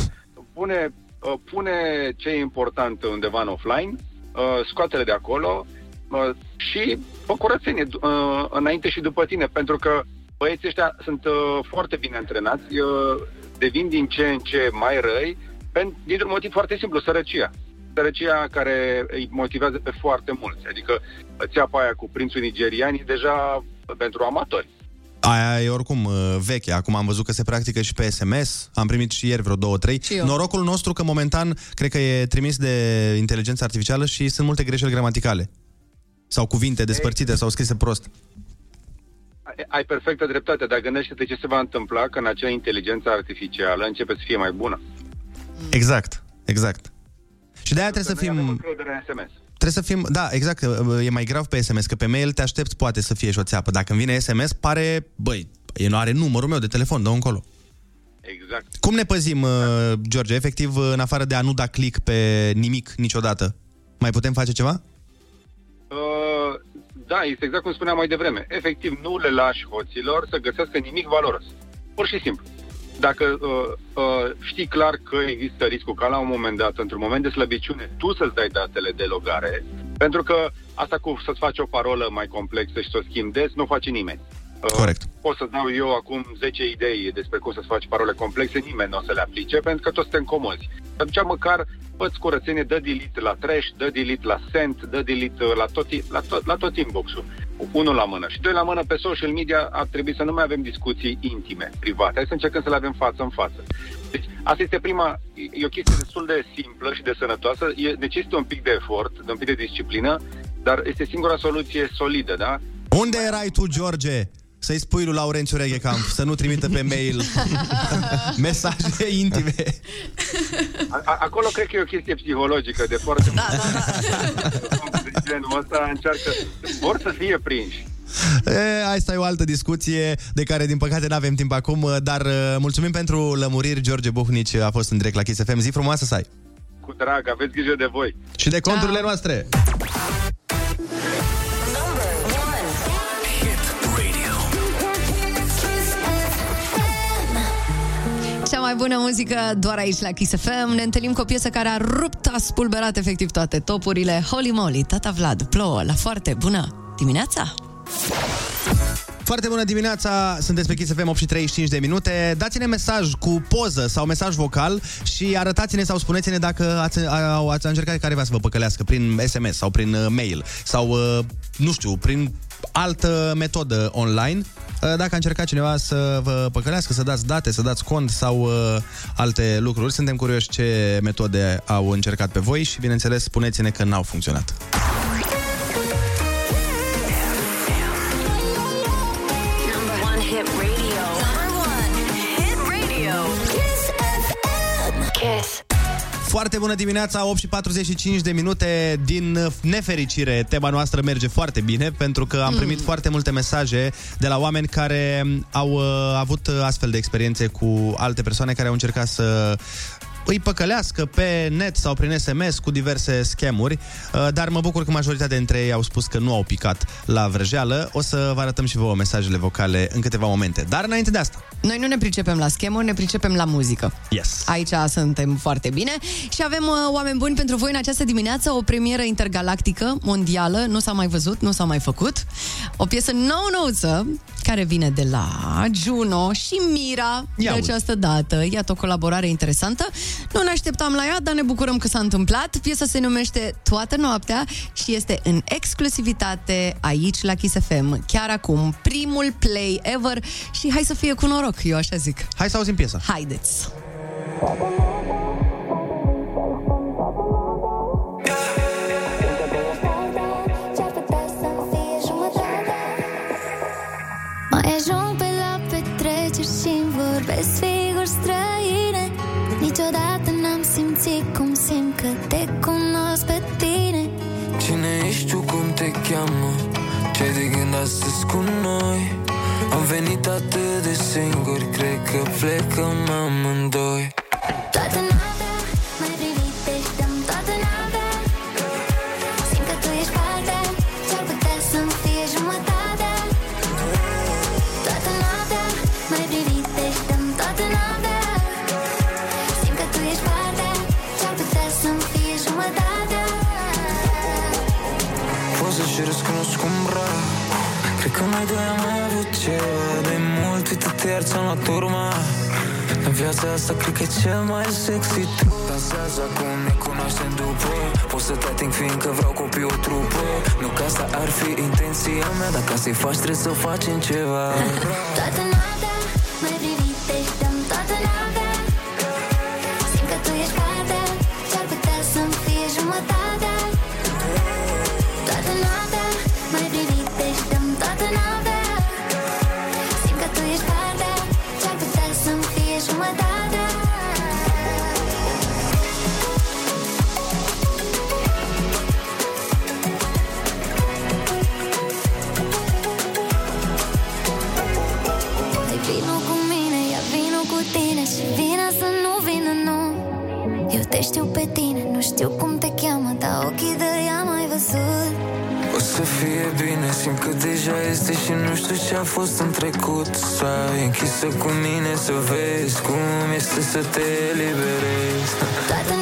Pune, uh, pune ce e important undeva în offline, uh, scoate-le de acolo uh, și fă curățenie uh, înainte și după tine, pentru că băieții ăștia sunt uh, foarte bine antrenați, uh, devin din ce în ce mai răi Pen- dintr-un motiv foarte simplu, sărăcia. Sărăcia care îi motivează pe foarte mulți. Adică țeapa aia cu prințul nigerian e deja pentru amatori. Aia e oricum uh, veche. Acum am văzut că se practică și pe SMS. Am primit și ieri vreo două, trei. Și eu. Norocul nostru că momentan cred că e trimis de inteligență artificială și sunt multe greșeli gramaticale. Sau cuvinte despărțite sau scrise prost. Ai- Ai perfectă dreptate, dar gândește-te ce se va întâmpla când acea inteligență artificială începe să fie mai bună. Exact, exact. Și de-aia trebuie să Noi avem fim... încredere în SMS. Trebuie să fim, da, exact, e mai grav pe SMS, că pe mail te aștepți poate să fie și o țeapă. Dacă îmi vine SMS, pare, băi, e nu are numărul meu de telefon, dă încolo. Exact. Cum ne păzim, uh, George, efectiv, în afară de a nu da click pe nimic niciodată? Mai putem face ceva? Uh, da, este exact cum spuneam mai devreme. Efectiv, nu le lași hoților să găsească nimic valoros. Pur și simplu. Dacă uh, uh, știi clar că există riscul ca la un moment dat, într-un moment de slăbiciune, tu să-ți dai datele de logare, pentru că asta cu să-ți faci o parolă mai complexă și să o schimbi des, nu face nimeni. Uh, Corect. Pot să dau eu acum 10 idei despre cum să-ți faci parole complexe, nimeni nu o să le aplice, pentru că toți suntem comozi. Atunci măcar fă curățenie, dă delete la trash, dă delete la sent, dă delete uh, la tot, la tot, la tot inbox-ul. Unul la mână. Și doi la mână pe social media ar trebui să nu mai avem discuții intime, private. Hai să încercăm să le avem față în față. Deci, asta este prima, e o chestie destul de simplă și de sănătoasă, e, necesită un pic de efort, de un pic de disciplină, dar este singura soluție solidă, da? Unde erai tu, George? Să-i spui lui Laurențiu Reghecamp să nu trimită pe mail mesaje intime. A- a- acolo cred că e o chestie psihologică de foarte da, da, da. de genul ăsta încearcă, vor să fie prinși. E, asta e o altă discuție de care, din păcate, nu avem timp acum, dar uh, mulțumim pentru lămuriri. George Buhnici a fost în direct la Kiss FM. Zi frumoasă să ai! Cu drag, aveți grijă de voi. Și de conturile noastre! Mai bună muzică doar aici la Kiss FM. Ne întâlnim cu o piesă care a rupt, a spulberat efectiv toate topurile. Holy moly, tata Vlad, plouă la foarte bună dimineața! Foarte bună dimineața, sunteți pe Kiss FM 8 și 35 de minute. Dați-ne mesaj cu poză sau mesaj vocal și arătați-ne sau spuneți-ne dacă ați, a, ați încercat careva să vă păcălească prin SMS sau prin uh, mail sau, uh, nu știu, prin altă metodă online. Uh, Dacă a încercat cineva să vă păcălească, să dați date, să dați cont sau uh, alte lucruri, suntem curioși ce metode au încercat pe voi și, bineînțeles, spuneți-ne că n-au funcționat. Foarte bună dimineața, 8 și 45 de minute. Din uh, nefericire, tema noastră merge foarte bine pentru că am primit foarte multe mesaje de la oameni care um, au uh, avut uh, astfel de experiențe cu alte persoane care au încercat să îi păcălească pe net sau prin SMS cu diverse schemuri, uh, dar mă bucur că majoritatea dintre ei au spus că nu au picat la vrăjeală. O să vă arătăm și vouă mesajele vocale în câteva momente. Dar înainte de asta, Noi nu ne pricepem la schemuri, ne pricepem la muzică. Yes. Aici suntem foarte bine și avem uh, oameni buni pentru voi în această dimineață, o premieră intergalactică, mondială, nu s-a mai văzut, nu s-a mai făcut. O piesă nou-nouță care vine de la Juno și Mira de Ia uzi. această dată. Iată o colaborare interesantă. Nu ne așteptam la ea, dar ne bucurăm că s-a întâmplat. Piesa se numește Toată noaptea și este în exclusivitate aici la Kiss FM. Chiar acum, primul play ever și hai să fie cu noroc, eu așa zic. hai să auzim piesa. Haideți! Mai ajung pe la petreceri și vorbesc figuri străine Niciodată n-am simțit cum simt că te cunosc pe tine Cine ești tu, cum te cheamă? Ce de gând astăzi cu noi? Am venit atât de singuri, cred că plecăm amândoi Toată noaptea Cred că noi doi am mai avut ceva de mult Uită-te iar ți-am luat urma În viața asta cred că e cel mai sexy tu avansează acum ne cunoaștem după. Pot să te ating fiindcă vreau copii o trupă Nu că asta ar fi intenția mea Dar ca să-i faci trebuie să facem ceva. Toată noaptea să vezi cum este să te eliberezi Toată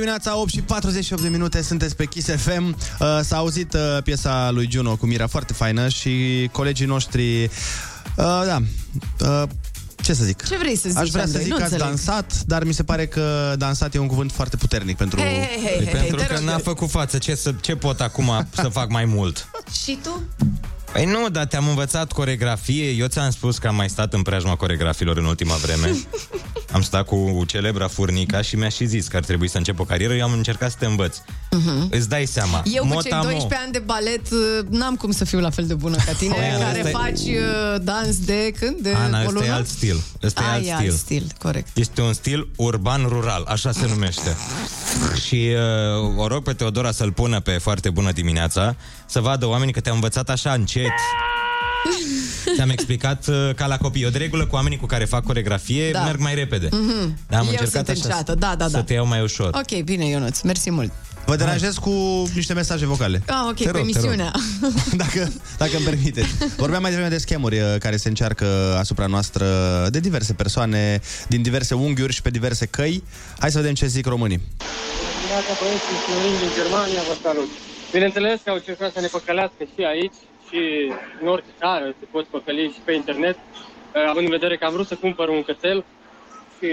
dimineața, 8 și 48 de minute, sunteți pe Kiss FM. Uh, s-a auzit uh, piesa lui Juno cu Mira foarte faină și colegii noștri, uh, da, uh, ce să zic? Ce vrei să zici, Aș vrea să Andrei? zic Nu că ați înțeleg. dansat, dar mi se pare că dansat e un cuvânt foarte puternic pentru... Hei, hei, hei, Păi hei, pentru te că rog. n-a făcut față, ce, să, ce pot acum să fac mai mult? Și tu? Păi nu, dar te-am învățat coregrafie Eu ți-am spus că am mai stat în preajma coregrafilor în ultima vreme Am stat cu celebra furnica și mi-a și zis că ar trebui să încep o carieră Eu am încercat să te învăț Mhm. Îți dai seama Eu cu mot cei a mot. 12 ani de balet uh, n-am cum să fiu la fel de bună ca tine, Păi, care ăsta e- faci uh, dans de când? De Ana, o ăsta e lună? alt stil Ăsta e A, alt e stil. alt stil, corect. Este un stil urban-rural, așa se numește. Și uh, o rog pe Teodora să-l pună pe foarte bună dimineața, să vadă oamenii că te-au învățat așa încet. Ți-am explicat uh, ca la copii. Eu de regulă cu oamenii cu care fac coregrafie Da. merg mai repede. Mhm. Dar am Eu încercat sunt așa înceată, da, da, să da. te iau mai ușor. Ok, bine, Ionuț, mersi mult. Vă deranjez cu niște mesaje vocale. Ah, ok, Te cu rog, te rog. emisiunea. dacă, dacă îmi permiteți. Vorbeam mai devreme de schemuri uh, care se încearcă asupra noastră de diverse persoane, din diverse unghiuri și pe diverse căi. Hai să vedem ce zic românii. Dimineața, băieți, sunt Florin din Germania, vă salut. Bineînțeles că au încercat să ne păcălească și aici și în orice țară se pot păcăli și pe internet, uh, având în vedere că am vrut să cumpăr un cățel și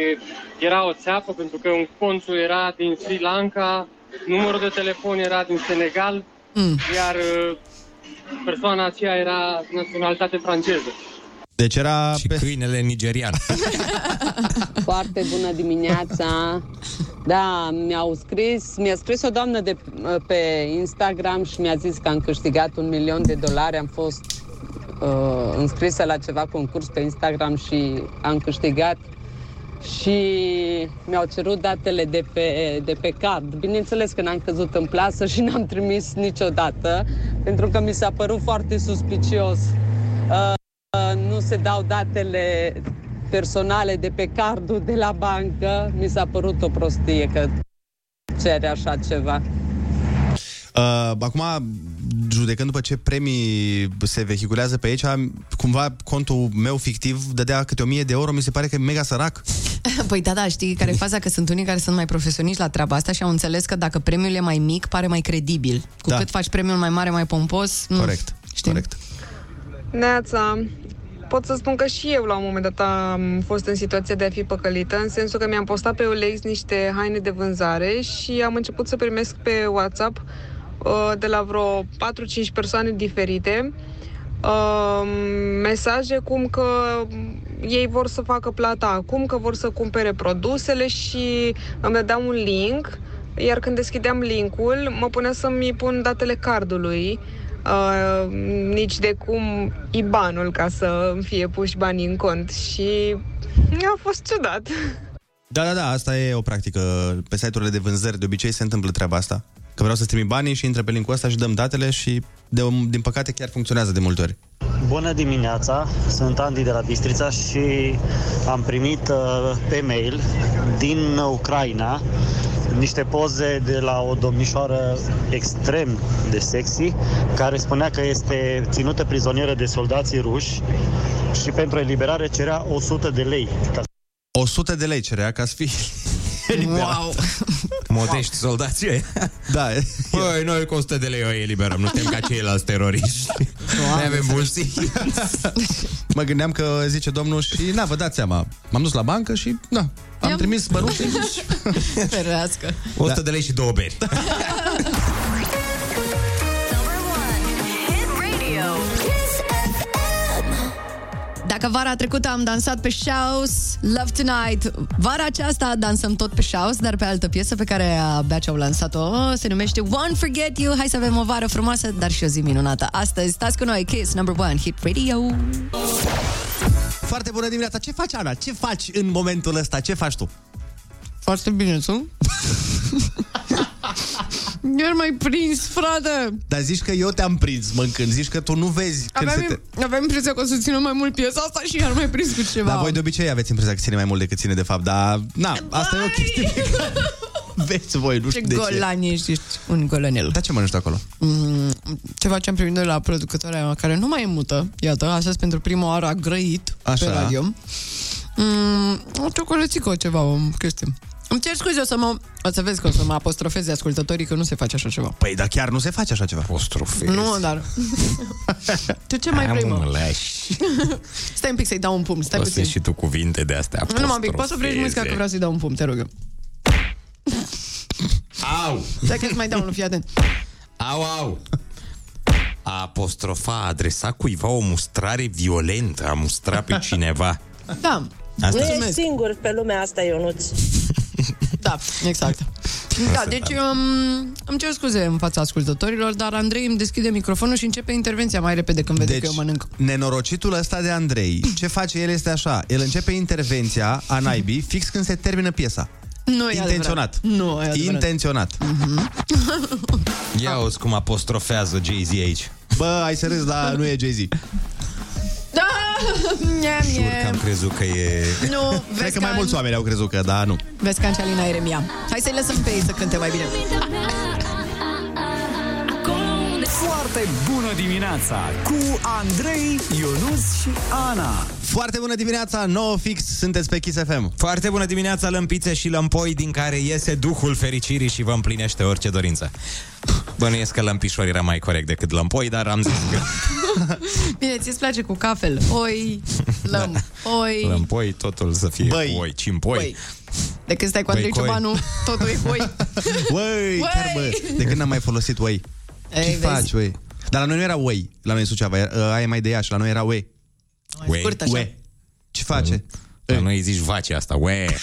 era o țeapă pentru că un conțul era din Sri Lanka, numărul de telefon era din Senegal, mm. iar uh, persoana aceea era naționalitate franceză. Deci era... Și pe... câinele nigerian. Foarte bună dimineața! Da, mi-au scris, mi-a scris o doamnă de, pe Instagram și mi-a zis că am câștigat un milion de dolari. Am fost uh, înscrisă la ceva concurs pe Instagram și am câștigat și mi-au cerut datele de pe, de pe card. Bineînțeles că n-am căzut în plasă și n-am trimis niciodată, pentru că mi s-a părut foarte suspicios. Uh, uh, nu se dau datele personale de pe cardul de la bancă. Mi s-a părut o prostie că cere așa ceva. Uh, acum, judecând după ce premii se vehiculează pe aici, cumva contul meu fictiv dădea câte o mie de euro, mi se pare că e mega sărac. Păi da, da, știi care e faza? Că sunt unii care sunt mai profesioniști la treaba asta și au înțeles că dacă premiul e mai mic, pare mai credibil. Cu Da. cât faci premiul mai mare, mai pompos... mm, Corect, știi? corect. Neața, pot să spun că și eu la un moment dat am fost în situația de a fi păcălită, în sensul că mi-am postat pe OLX niște haine de vânzare și am început să primesc pe WhatsApp uh, de la vreo 4-5 persoane diferite uh, mesaje cum că ei vor să facă plata acum, că vor să cumpere produsele și îmi dădeau un link, iar când deschideam linkul, mă punea să-mi pun datele cardului, uh, nici de cum IBAN-ul ca să îmi fie puși banii în cont și a fost ciudat. Da, da, da, asta e o practică. Pe site-urile de vânzări de obicei se întâmplă treaba asta. că vreau să trimit banii și intră pe linkul ăsta și dăm datele și de, din păcate chiar funcționează de multe ori. Bună dimineața, sunt Andy de la Bistrița și am primit uh, pe mail din Ucraina niște poze de la o domnișoară extrem de sexy care spunea că este ținută prizonieră de soldații ruși și pentru eliberare cerea 100 de lei. Ca 100 de lei cerea ca să fii eliberat. Wow. Modești soldații ăia. Da. Băi, noi cu 100 de lei o eliberăm, nu suntem ca ceilalți teroriști. Noi avem bun simț. Mă gândeam că zice domnul și, na, vă dați seama, m-am dus la bancă și, na, am I-am- trimis bănuții. Ferească. 100 de lei și două beri. Dacă vara trecută am dansat pe Shouse, Love Tonight, vara aceasta dansăm tot pe Shouse, dar pe altă piesă pe care abia ce-au lansat-o se numește Won't Forget You. Hai să avem o vară frumoasă, dar și o zi minunată. Astăzi, stați cu noi, Kiss, number one, hit radio. Foarte bună dimineața. Ce faci, Ana? Ce faci în momentul ăsta? Ce faci tu? Foarte bine, tu? Iar mai prins, frate! Dar zici că eu te-am prins mâncând. Zici că tu nu vezi când Aveam, se te... aveam impresia că o să țină mai mult piesa asta și iar mai prins cu ceva. Dar voi de obicei aveți impresia că ține mai mult decât ține de fapt, dar na, asta e o chestie pe care veți voi, nu Ce știu de ce. golan ești, ești un golanel. Dar ce mănânci tu acolo? Mm, ceva ce am primit de la producătoarea mea, care nu mai e mută, iată, astăzi pentru prima oară a grăit Așa. pe radio. Mm, o ciocolățică, ceva, o chestie. Îmi cer scuze, o să mă... O să vezi că o să mă apostrofeze ascultătorii că nu se face așa ceva. Păi, dar chiar nu se face așa ceva. Apostrofezi. Nu, dar... tu ce mai vrei, mă? Stai un pic să-i dau un pumn, stai O să puțin. și tu cuvinte de astea Nu, mă, un pic, poți să oprești muzica că vreau să-i dau un pumn, te rog eu. Au! Stai că îți mai dau unul, fii atent. Au, au! A apostrofa, a adresa cuiva o mustrare violentă, a mustra pe cineva. Da. Asta- nu Mulțumesc. ești singur pe lumea asta, Ionuț. Da, exact. Da, deci um, îmi cer scuze în fața ascultătorilor, dar Andrei îmi deschide microfonul și începe intervenția mai repede când vede Deci, că eu mănânc. nenorocitul ăsta de Andrei, ce face el este așa, el începe intervenția a naibii fix când se termină piesa. Nu e Intenționat. adevărat. Nu e adevărat. Intenționat. Ia auzi cum apostrofează Jay-Z aici. Bă, ai să râzi, dar nu e Jay-Z. Da! Miam, Jur că am miam. crezut că e... Nu, Cred vezi că mai mulți oameni au crezut că, da, nu. Vezi ca Angelina Eremia. Hai să-i lăsăm pe ei să cânte mai bine. Foarte bună dimineața cu Andrei, Ionus și Ana. Foarte bună dimineața, 9 fix, sunteți pe Kiss FM. Foarte bună dimineața, lămpițe și lămpoi din care iese duhul fericirii și vă împlinește orice dorință. Bănuiesc că lămpișor era mai corect decât lămpoi, dar am zis că Bine, ți-ți place cu cafel. Oi, lăm, oi. lămpoi totul să fie Băi. cu oi, cimpoi. Băi. De când stai cu Băi, Andrei coi. Ciobanu, totul e oi. Uăi, chiar bă, de când n-am mai folosit Way? Ce Ei, vezi. faci, Way? Dar la noi nu era Way, la noi în Suceava, era- aia e mai de Iași, la noi era Way. Ue. Scurt așa. Way. Ce face? La noi îi zici vaci asta, ue.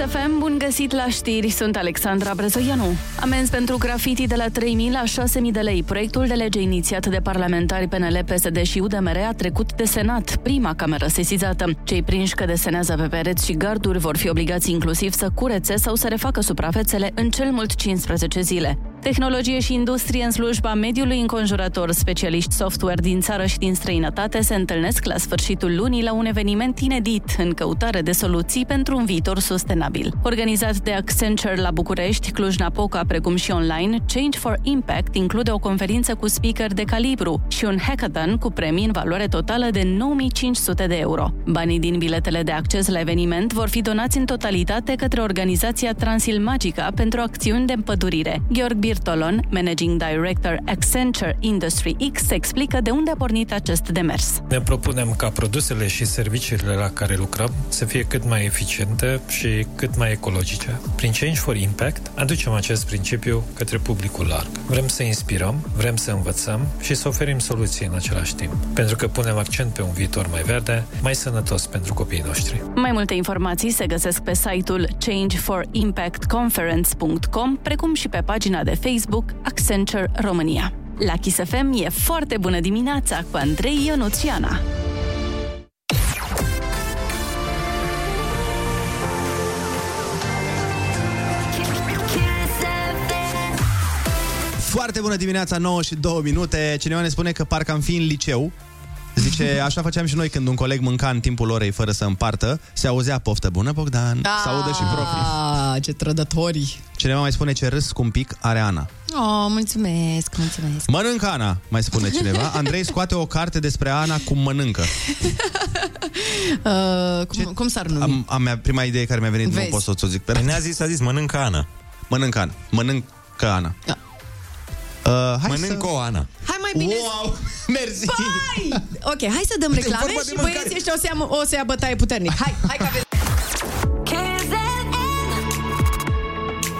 Kiss FM, bun găsit la știri, sunt Alexandra Brezoianu. Amenzi pentru graffiti de la 3.000 la 6.000 de lei. Proiectul de lege inițiat de parlamentari PNL, PSD și UDMR a trecut de Senat, prima cameră sesizată. Cei prinși că desenează pe pereți și garduri vor fi obligați inclusiv să curețe sau să refacă suprafețele în cel mult 15 zile. Tehnologie și industrie în slujba mediului înconjurător. Specialiști software din țară și din străinătate se întâlnesc la sfârșitul lunii la un eveniment inedit în căutare de soluții pentru un viitor sustenabil. Organizat de Accenture la București, Cluj-Napoca, precum și online, Change for Impact include o conferință cu speaker de calibru și un hackathon cu premii în valoare totală de 9500 de euro. Banii din biletele de acces la eveniment vor fi donați în totalitate către organizația Transilmagica pentru acțiuni de împădurire. Georg Birtolon, Managing Director Accenture Industry X, explică de unde a pornit acest demers. Ne propunem ca produsele și serviciile la care lucrăm să fie cât mai eficiente și cât mai ecologice. Prin Change for Impact aducem acest principiu către publicul larg. Vrem să inspirăm, vrem să învățăm și să oferim soluții în același timp, pentru că punem accent pe un viitor mai verde, mai sănătos pentru copiii noștri. Mai multe informații se găsesc pe site-ul changeforimpactconference.com, precum și pe pagina de Facebook Accenture România. La Kiss FM e foarte bună dimineața cu Andrei Ionuțiana. Foarte bună dimineața, 9 și 2 minute. Cineva ne spune că parcă am fi în liceu Zice, așa făceam și noi când un coleg mânca în timpul orei fără să împartă, se auzea poftă bună, Bogdan, Da. se audă și profi. Ah, ce trădători. Cineva mai spune ce râs cu un pic are Ana. Oh, mulțumesc, mulțumesc. Mănâncă Ana, mai spune cineva. Andrei scoate o carte despre Ana cum mănâncă. Uh, cum, cum s-ar numi? Am, am mea, prima idee care mi-a venit, Vezi. nu pot să o zic pe Păi ne-a zis, a zis, mănâncă Ana. Mănâncă Ana. Mănâncă Ana. Da. Uh, hai Mănâncă să... o Ana. Hai mai bine Wow, mersi! Băi! Ok, hai să dăm E reclame vorba de și mâncare. băieții ăștia o să ia, o să ia bătaie puternic. Hai, hai că avem...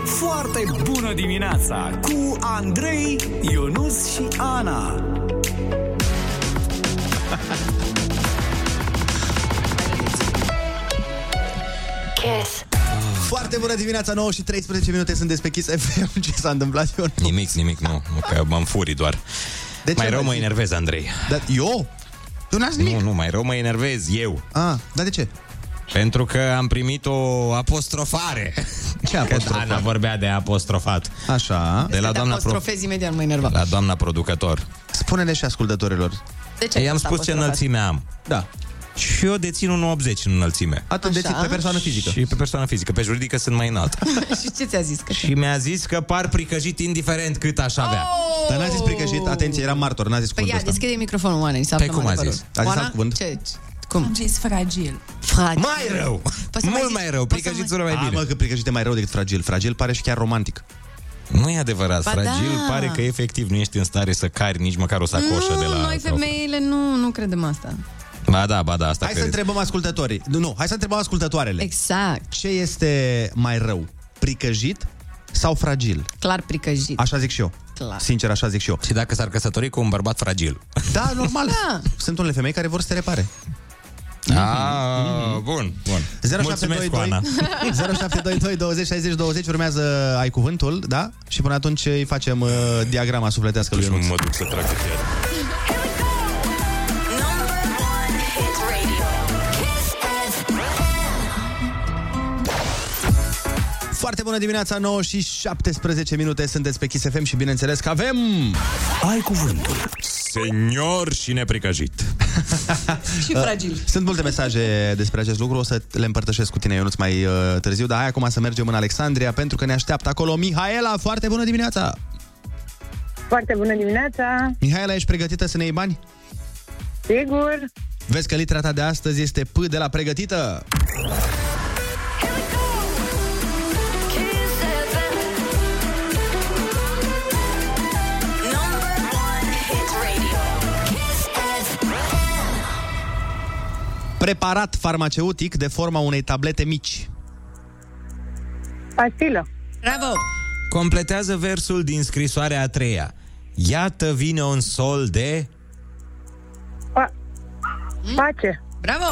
Foarte bună dimineața cu Andrei, Ionus și Ana. Kiss. Foarte bună dimineața, 9 și 13 minute sunt pe Kiss FM. Ce s-a întâmplat? Eu nu. Nimic, nimic, nu. Că m-am furii doar. De mai ce, rău mă, mă zi? enervez, Andrei. Dar eu? Tu n-ai nimic? Nu, nu, mai rău mă enervez eu. Ah, dar de ce? Pentru că am primit o apostrofare. Ce apostrofare? Ana vorbea de apostrofat. Așa. De la Te doamna, pro- apostrofezi imediat, mă enerva. la doamna producător. Spune-le și ascultătorilor. De ce Ei, am fost spus ce apostrofat? înălțime am. Da. Și eu dețin 1,80 în înălțime. Atât de Așa. pe persoană fizică. Și pe persoană fizică. Pe juridică sunt mai înalt. și ce ți-a zis? Că și mi-a zis că par pricăjit indiferent cât aș avea. Oh! Dar n-a zis pricăjit, atenție, era martor, n-a zis Păi cuvântul ia, ăsta. deschide microfonul, Oana, ni s-a Păi aflat cum mai a de zis? părut. A zis Oana? alt cuvânt? Ce? Cum? Am zis fragil. Fragil. Mai rău! Poți să mai Mult zici- mai rău. poți să Pricăjit mai- sună mai A, bine. mă, că pricăjit e mai rău decât fragil. Fragil pare și chiar romantic. Nu e adevărat. Ba Fragil da. pare că efectiv nu ești în stare să cari nici măcar o sacoșă nu, de la... noi femeile nu, nu credem asta. Ba da, ba da, asta Hai să credeți. întrebăm ascultătorii. Nu, nu, hai să întrebăm ascultătoarele. Exact. Ce este mai rău? Pricăjit sau fragil? Clar pricăjit. Așa zic și eu. Clar. Sincer, așa zic și eu. Și dacă s-ar căsători cu un bărbat fragil. Da, normal. Da. Sunt unele femei care vor să te repare. Ah, bun, bun. Mulțumesc, 0722 Ana. 0722 20 60 20 urmează ai cuvântul, da? Și până atunci îi facem uh, diagrama sufletească lui Nu Ionuț. mă duc să trag de fier. Foarte bună dimineața, 9 și 17 minute sunteți pe Kiss FM și bineînțeles că avem... Ai cuvântul. Senior și nepricăjit. Și fragil. Sunt multe mesaje despre acest lucru, o să le împărtășesc cu tine, Ionuț, mai uh, târziu, dar hai acum să mergem în Alexandria, pentru că ne așteaptă acolo Mihaela. Foarte bună dimineața! Foarte bună dimineața! Mihaela, ești pregătită să ne iei bani? Sigur! Vezi că litera ta de astăzi este P de la pregătită. Preparat farmaceutic de forma unei tablete mici. Pastilă! Bravo! Completează versul din scrisoarea a treia. Iată vine un sol de... Pa- pace! Bravo!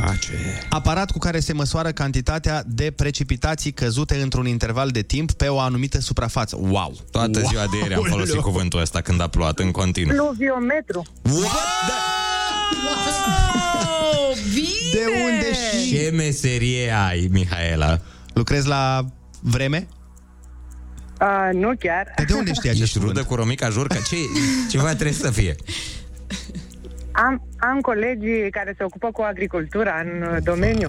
Pace. Aparat cu care se măsoară cantitatea de precipitații căzute într-un interval de timp pe o anumită suprafață. Wow! Toată ziua de ieri am folosit Aoleu! cuvântul ăsta când a plouat în continuu. Pluviometru! What? Da. Oh, bine! De unde și... Ce meserie ai, Mihaela? Lucrezi la vreme? Uh, nu chiar. De unde știi acest Ești rudă cuvânt? cu Romica Jurca? Ce, ceva trebuie să fie. Am, am colegii care se ocupă cu agricultura în uh, domeniu.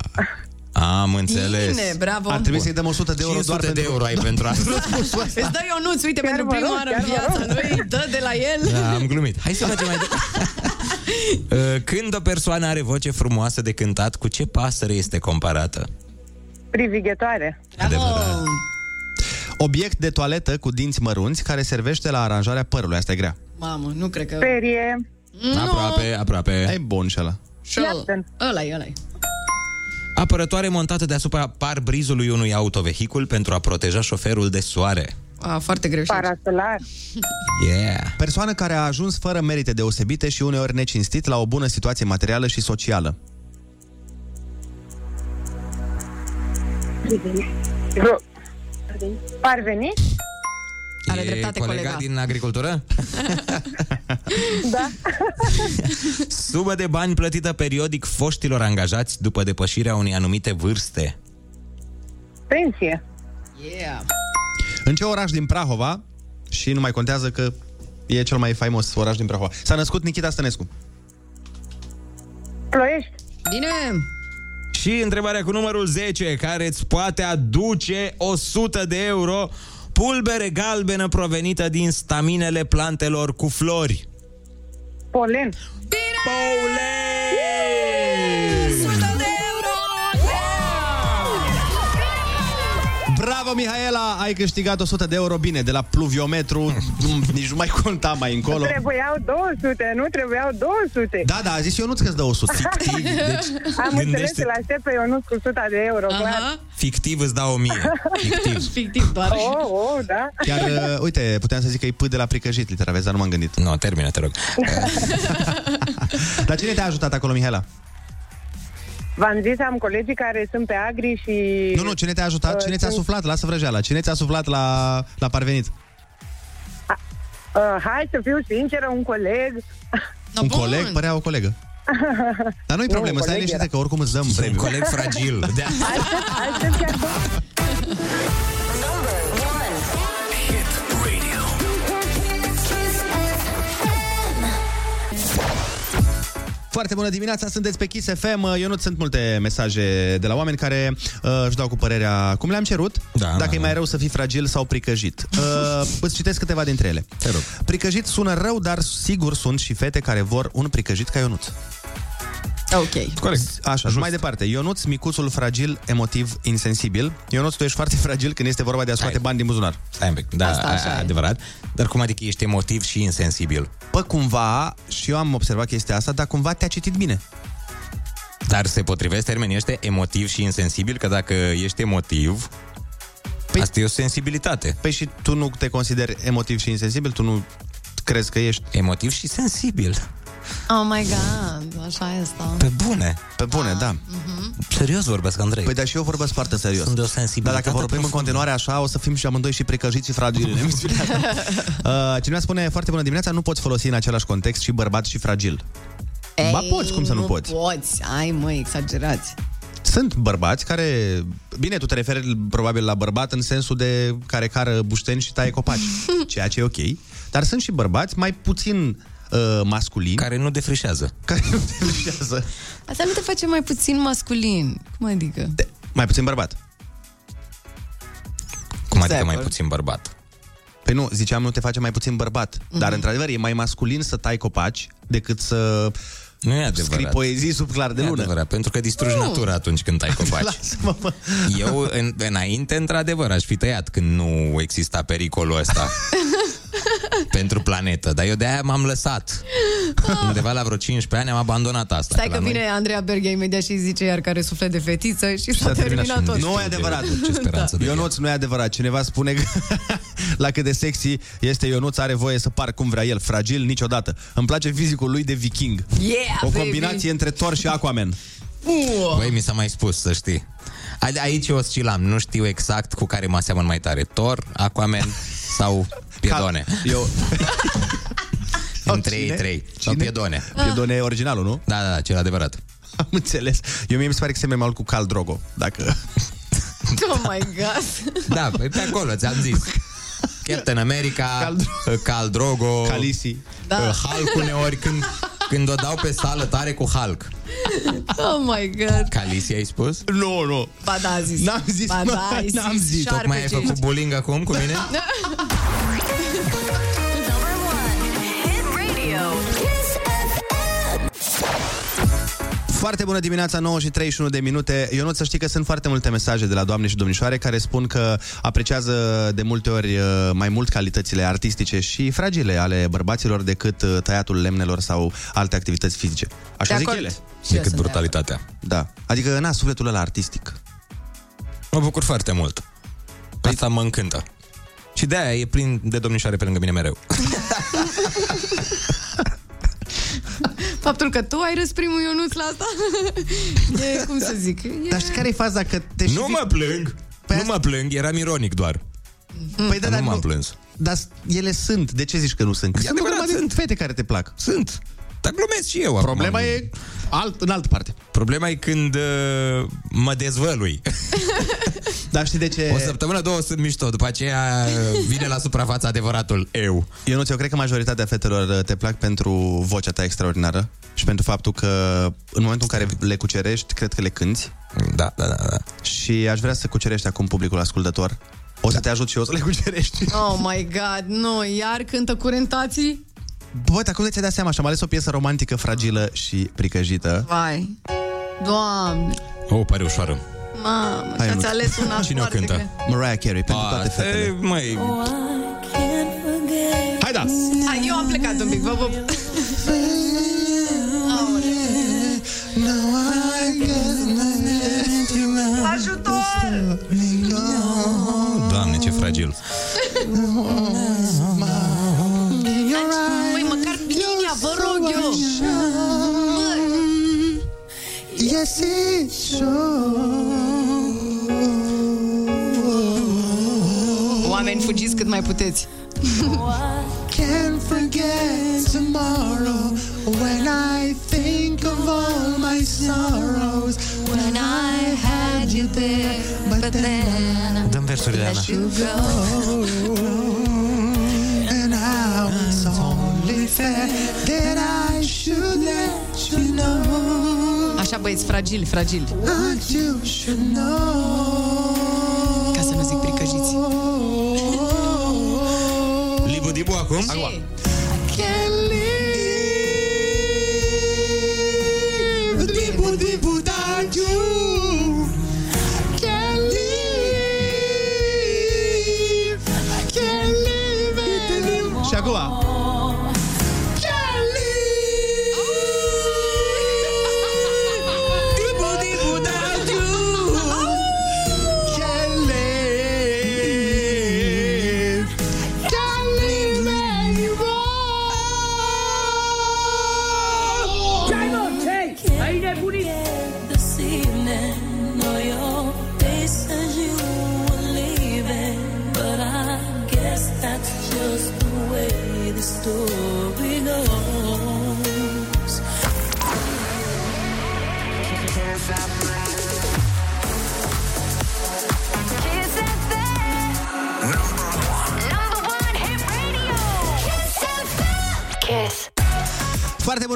Am înțeles. Bine, bravo! Ar trebui să-i dăm 100 de euro 500 doar de pentru... euro ai pentru asta. Îți dă Ionuț, uite, Chiar pentru vă prima rog, oară în chiar vă viața lui, dă de la el. Da, am glumit. Hai să mergem mai departe. Uh, Când o persoană are voce frumoasă de cântat, cu ce pasăre este comparată? Privighetoare. Adevărat. Obiect de toaletă cu dinți mărunți care servește la aranjarea părului. Asta e grea. Mamă, nu cred că... Ferie. Aproape, aproape. E bun și ăla. Iapten. ăla e, ăla e. Apărătoare montată deasupra parbrizului unui autovehicul pentru a proteja șoferul de soare. A, foarte greu și aici. Parasolar. Yeah. Persoană care a ajuns fără merite deosebite și uneori necinstit la o bună situație materială și socială. Ro- Parveni? Are e dreptate colega, colega. din agricultură? Da. Sumă de bani plătită periodic foștilor angajați după depășirea unei anumite vârste. Pensie. Yeah. În ce oraș din Prahova și nu mai contează că e cel mai faimos oraș din Prahova. S-a născut Nikita Stănescu. Ploiești. Bine! Și întrebarea cu numărul 10, care îți poate aduce 100 de euro, pulbere galbenă provenită din staminele plantelor cu flori. Polen. Bravo, Mihaela! Ai câștigat 100 de euro. Bine, de la pluviometru, nici nu mai conta mai încolo. Trebuiau 200, nu trebuiau 200. Da, da, a zis Ionuț că îți dă 100. Fictiv, deci Am înțeles gândește- că la aștept pe Ionuț cu 100 de euro, clar. Fictiv îți dau 1000. Fictiv. Fictiv doar. Oh, oh, da. Chiar, uh, uite, puteam să zic că e P de la pricăjit, litera, vezi, dar nu m-am gândit. Nu, no, termină, te rog. Dar cine te-a ajutat acolo, Mihaela? V-am zis, am colegii care sunt pe agri și... Nu, nu, cine te-a ajutat? Uh, Cine ți-a sunt- suflat? Lasă vrăjeala. Cine ți-a suflat la, la parvenit? Uh, hai să fiu sinceră, un coleg. Un coleg? Părea o colegă. Dar nu-i Nu, problemă, stai coleg liniștită era. că oricum îți dăm premiu. coleg fragil. De Aștept, aștept chiar Foarte bună dimineața, sunteți pe Kiss FM. Eu nu sunt multe mesaje de la oameni care uh, își dau cu părerea cum le-am cerut, Da, dacă da, e mai rău să fii fragil sau pricăjit. Uh, îți citesc câteva dintre ele. Te rog. Pricăjit sună rău, dar sigur sunt și fete care vor un pricăjit ca Ionuț. Ok. Corect. Așa, Just. mai departe. Ionuț, micuțul fragil, emotiv, insensibil. Ionuț, tu ești foarte fragil când este vorba de a scoate bani din buzunar. Stai un pic, da, Asta așa a, e. adevărat. Dar cum adică ești emotiv și insensibil? Pă, cumva, și eu am observat chestia asta, dar cumva te-a citit bine. Dar se potrivesc termenii ăștia emotiv și insensibil? Că dacă ești emotiv, păi, asta e o sensibilitate. Păi și tu nu te consideri emotiv și insensibil? Tu nu crezi că ești... Emotiv și sensibil. Oh my god, așa este. Pe bune. Pe bune, da. Mhm. Serios vorbesc, Andrei. Păi dar și eu vorbesc foarte serios. Sunt de o Dar sensibilitate dacă vorbim în profundă. continuare așa, o să fim și amândoi și precăjiți și fragili în emisiunea asta. uh, Cineva spune, foarte bună dimineața, nu poți folosi în același context și bărbat și fragil. Ba poți, cum să nu poți? poți. Ai, mă, exagerați. Sunt bărbați care... Bine, tu te referi probabil la bărbat în sensul de care cară bușteni și taie copaci, ceea ce e ok. Dar sunt și bărbați mai puțin uh, masculini. Care nu defrișează. Care nu defrișează. Asta nu te face mai puțin masculin. Cum adică? De, mai puțin bărbat. Cum adică Exact. mai puțin bărbat? Păi nu, ziceam nu te face mai puțin bărbat. Mm-hmm. Dar, într-adevăr, e mai masculin să tai copaci decât să Nu e adevărat. scrii poezii sub clar de Nu e lună. adevărat, pentru că distrugi natura atunci când tai copaci. Lasă-mă, mă. Eu, în, înainte, într-adevăr, aș fi tăiat când nu exista pericolul ăsta pentru planetă. Dar eu de-aia m-am lăsat. Undeva la vreo 15 ani am abandonat asta. Stai la că noi- vine Andreea Berghia imediat și îi zice iar care suflet de fetiță și s-a terminat tot. Nu e adevărat. Ce speranță de Ionuț nu e adevărat. Cineva spune că la cât de sexy este Ionuț, are voie să par cum vrea el, fragil niciodată. Îmi place fizicul lui de viking. Yeah, O baby! combinație între Thor și Aquaman. Uh. Băi, mi s-a mai spus, să știi. A- Aici oscilam, nu știu exact cu care mă aseamăn mai tare. Thor, Aquaman sau Piedone. Eu... Între ei Cine? trei. Sau Cine? Piedone. Piedone e originalul, nu? Da, da, da, cel adevărat. Am înțeles. Eu mie mi se pare că se mai mult cu Cal Drogo. Dacă... Oh my god. Da, păi pe acolo, ți-am zis. Captain America, Cal, Cal Drogo, Calisi. Da. Hulk uneori când, când o dau pe sală tare cu Hulk. Oh my god. Calisi ai spus? Nu, nu. Ba da, a zis. N-am zis, ba, mă, da, ai n-am zis. șarpe Tocmai ai ce făcut ești. bullying acum cu mine? Foarte bună dimineața, 9 și 31 de minute. Eu nu să știi că sunt foarte multe mesaje de la doamne și domnișoare care spun că apreciază de multe ori uh, mai mult calitățile artistice și fragile ale bărbaților decât uh, tăiatul lemnelor sau alte activități fizice. Așa De zic acord. ele. Și eu Decât sunt de brutalitatea. Da. Adică, na, sufletul ăla artistic. Mă bucur foarte mult. Asta mă încântă. Și de-aia e plin de domnișoare pe lângă mine mereu. Faptul că tu ai râs primul Ionuț la asta E, cum să zic e... Dar știi care e faza? Că te Nu mă plâng! Nu mă plâng, eram ironic doar. Păi da, nu dar m-am nu, plâns. Dar ele sunt. De ce zici că nu sunt? Că E sunt o adevărat, grămadă de sunt. fete care te plac. Sunt. Dar glumesc și eu Problema acum. e alt, în altă parte. Problema e când uh, mă dezvălui. Dar știi de ce... O săptămână, două sunt mișto, după aceea uh, vine la suprafața adevăratul eu. Eu nu eu cred că majoritatea fetelor uh, te plac pentru vocea ta extraordinară și pentru faptul că în momentul în care le cucerești, cred că le cânti. Da, da, da. da. Și aș vrea să cucerești acum publicul ascultător. O să te ajut și eu să le cucerești. Oh my god, nu, iar cântă curentații? Bă, dar cum de ți-ai dat seama? Și am ales o piesă romantică, fragilă și pricăjită. Vai. Doamne, O, pare ușoară. mamă, Hai, și-ați Ionuț. ales una Cine o foarte cântă? grea. Mariah Carey, pentru toate Asta e, fetele. măi, Hai da! Hai, eu am plecat un pic, vă pup. Ajutor! Doamne, ce fragil. Vă rog eu. Yes, it's Oameni, fugiți cât mai puteți. Can't forget tomorrow when I think of all my sorrows. When I had you there, but then Dăm versurile, Ana. Fair that I should let you know. Așa, băieți, fragili, fragili. That you should know. Ca să nu zic pricăjiți. Libu Dibu acum? Ce?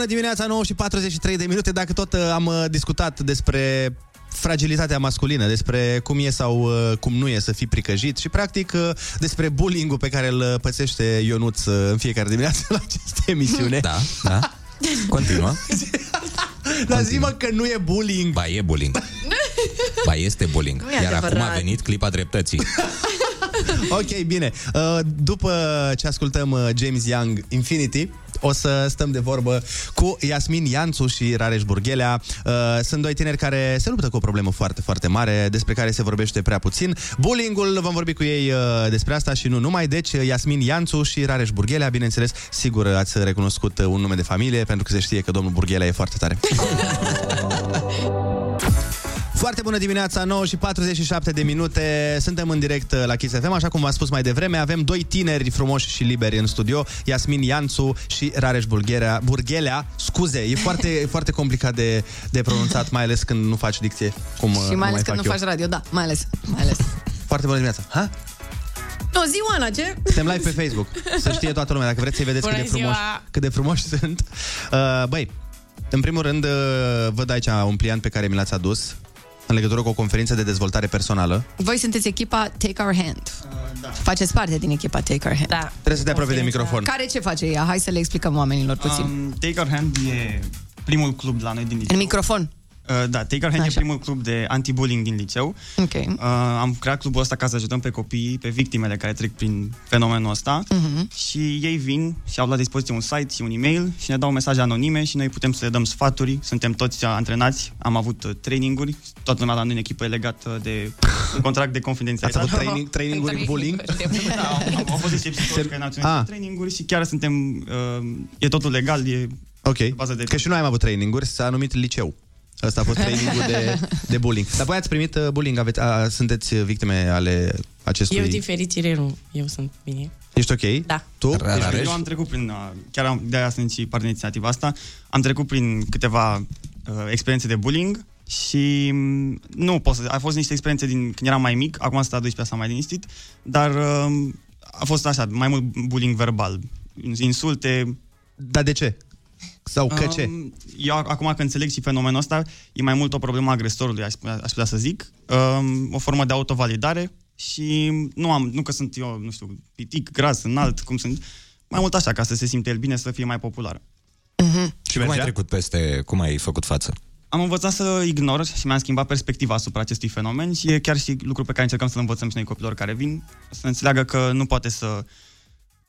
Dimineața, 9 și 43 de minute. Dacă tot uh, am uh, discutat despre fragilitatea masculină, despre cum e sau uh, cum nu e să fii pricăjit și practic uh, despre bullying-ul pe care îl uh, pățește Ionuț uh, în fiecare dimineață la această emisiune. Da, da. Continuă. Dar zi mă că nu e bullying. Ba, e bullying. Ba, este bullying. Nu e Iar acum adevărat. a venit clipa dreptății. Ok, bine. Uh, După ce ascultăm uh, James Young Infinity, o să stăm de vorbă cu Iasmin Ianțu și Rareș Burghelea. Uh, Sunt doi tineri care se luptă cu o problemă foarte, foarte mare, despre care se vorbește prea puțin. Bullying-ul, vom vorbi cu ei uh, despre asta și nu numai. Deci, Iasmin Ianțu și Rareș Burghelea, bineînțeles, sigur ați recunoscut uh, un nume de familie, pentru că se știe că domnul Burghelea e foarte tare. Foarte bună dimineața, 9 și 47 de minute. Suntem în direct uh, la Kiss FM, așa cum v-am spus mai devreme. Avem doi tineri frumoși și liberi în studio, Iasmin Ianțu și Rareș Burghelea. Burghelea, scuze, e foarte, e foarte complicat de, de pronunțat, mai ales când nu faci dicție, cum uh, Și mai ales fac când nu eu. faci radio, da, mai ales, mai ales. Foarte bună dimineața. Ha? Nu, zi, Oana, ce? Suntem live pe Facebook. Să știe toată lumea, dacă vreți să-i vedeți cât Bună de, frumoși, ziua! cât de frumoși sunt. Uh, băi, în primul rând, uh, văd aici un pliant pe care mi l-ați adus în legătură cu o conferință de dezvoltare personală. Voi sunteți echipa Take Our Hand. Da. Faceți parte din echipa Take Our Hand. Da. Trebuie să te apropii de microfon. Care ce face ea? Hai să le explicăm oamenilor puțin. Um, Take Our Hand e primul club la noi din liceu. În microfon. Uh, da, Take Our Hand e primul club de anti-bullying din liceu. Ok. Uh, am creat clubul ăsta ca să ajutăm pe copii, pe victimele care trec prin fenomenul ăsta Mhm. și ei vin și au la dispoziție un site și un e-mail și ne dau mesaje anonime și noi putem să le dăm sfaturi. Suntem toți uh, antrenați, am avut uh, traininguri, toată lumea la noi în echipă e legată de un contract de confidențialitate. Ați avut training, traininguri bullying? Da, au, au fost niște psihologi care ne-au trimis Ah. traininguri și chiar suntem, uh, e totul legal, e Ok. bază de... Că și noi am avut traininguri, s-a numit liceu. Asta a fost trainingul de, de bullying. Dar voi ați primit uh, bullying, aveți, a, sunteți victime ale acestui... Eu, din fericire, nu. Eu sunt bine. Ești ok? Da. Tu? Deci, eu am trecut prin, uh, chiar am, de-aia sunt și part din inițiativa asta, am trecut prin câteva uh, experiențe de bullying și mm, nu pot să, a fost niște experiențe din când eram mai mic, acum sunt a 12 asta mai liniștit, dar uh, a fost așa, mai mult bullying verbal, insulte. Dar de ce? Sau că ce? Um, Eu ac- acum că înțeleg și fenomenul ăsta, e mai mult o problemă a agresorului, aș, putea- aș putea să zic, um, o formă de autovalidare și nu am, nu că sunt eu, nu știu, pitic, gras, înalt, cum sunt, mai mult așa, ca să se simte el bine, să fie mai popular. Și cum ai trecut peste, cum ai făcut față? Am învățat să ignor și mi-am schimbat perspectiva asupra acestui fenomen și e chiar și lucru pe care încercăm să-l învățăm și noi copilor care vin, să înțeleagă că nu poate să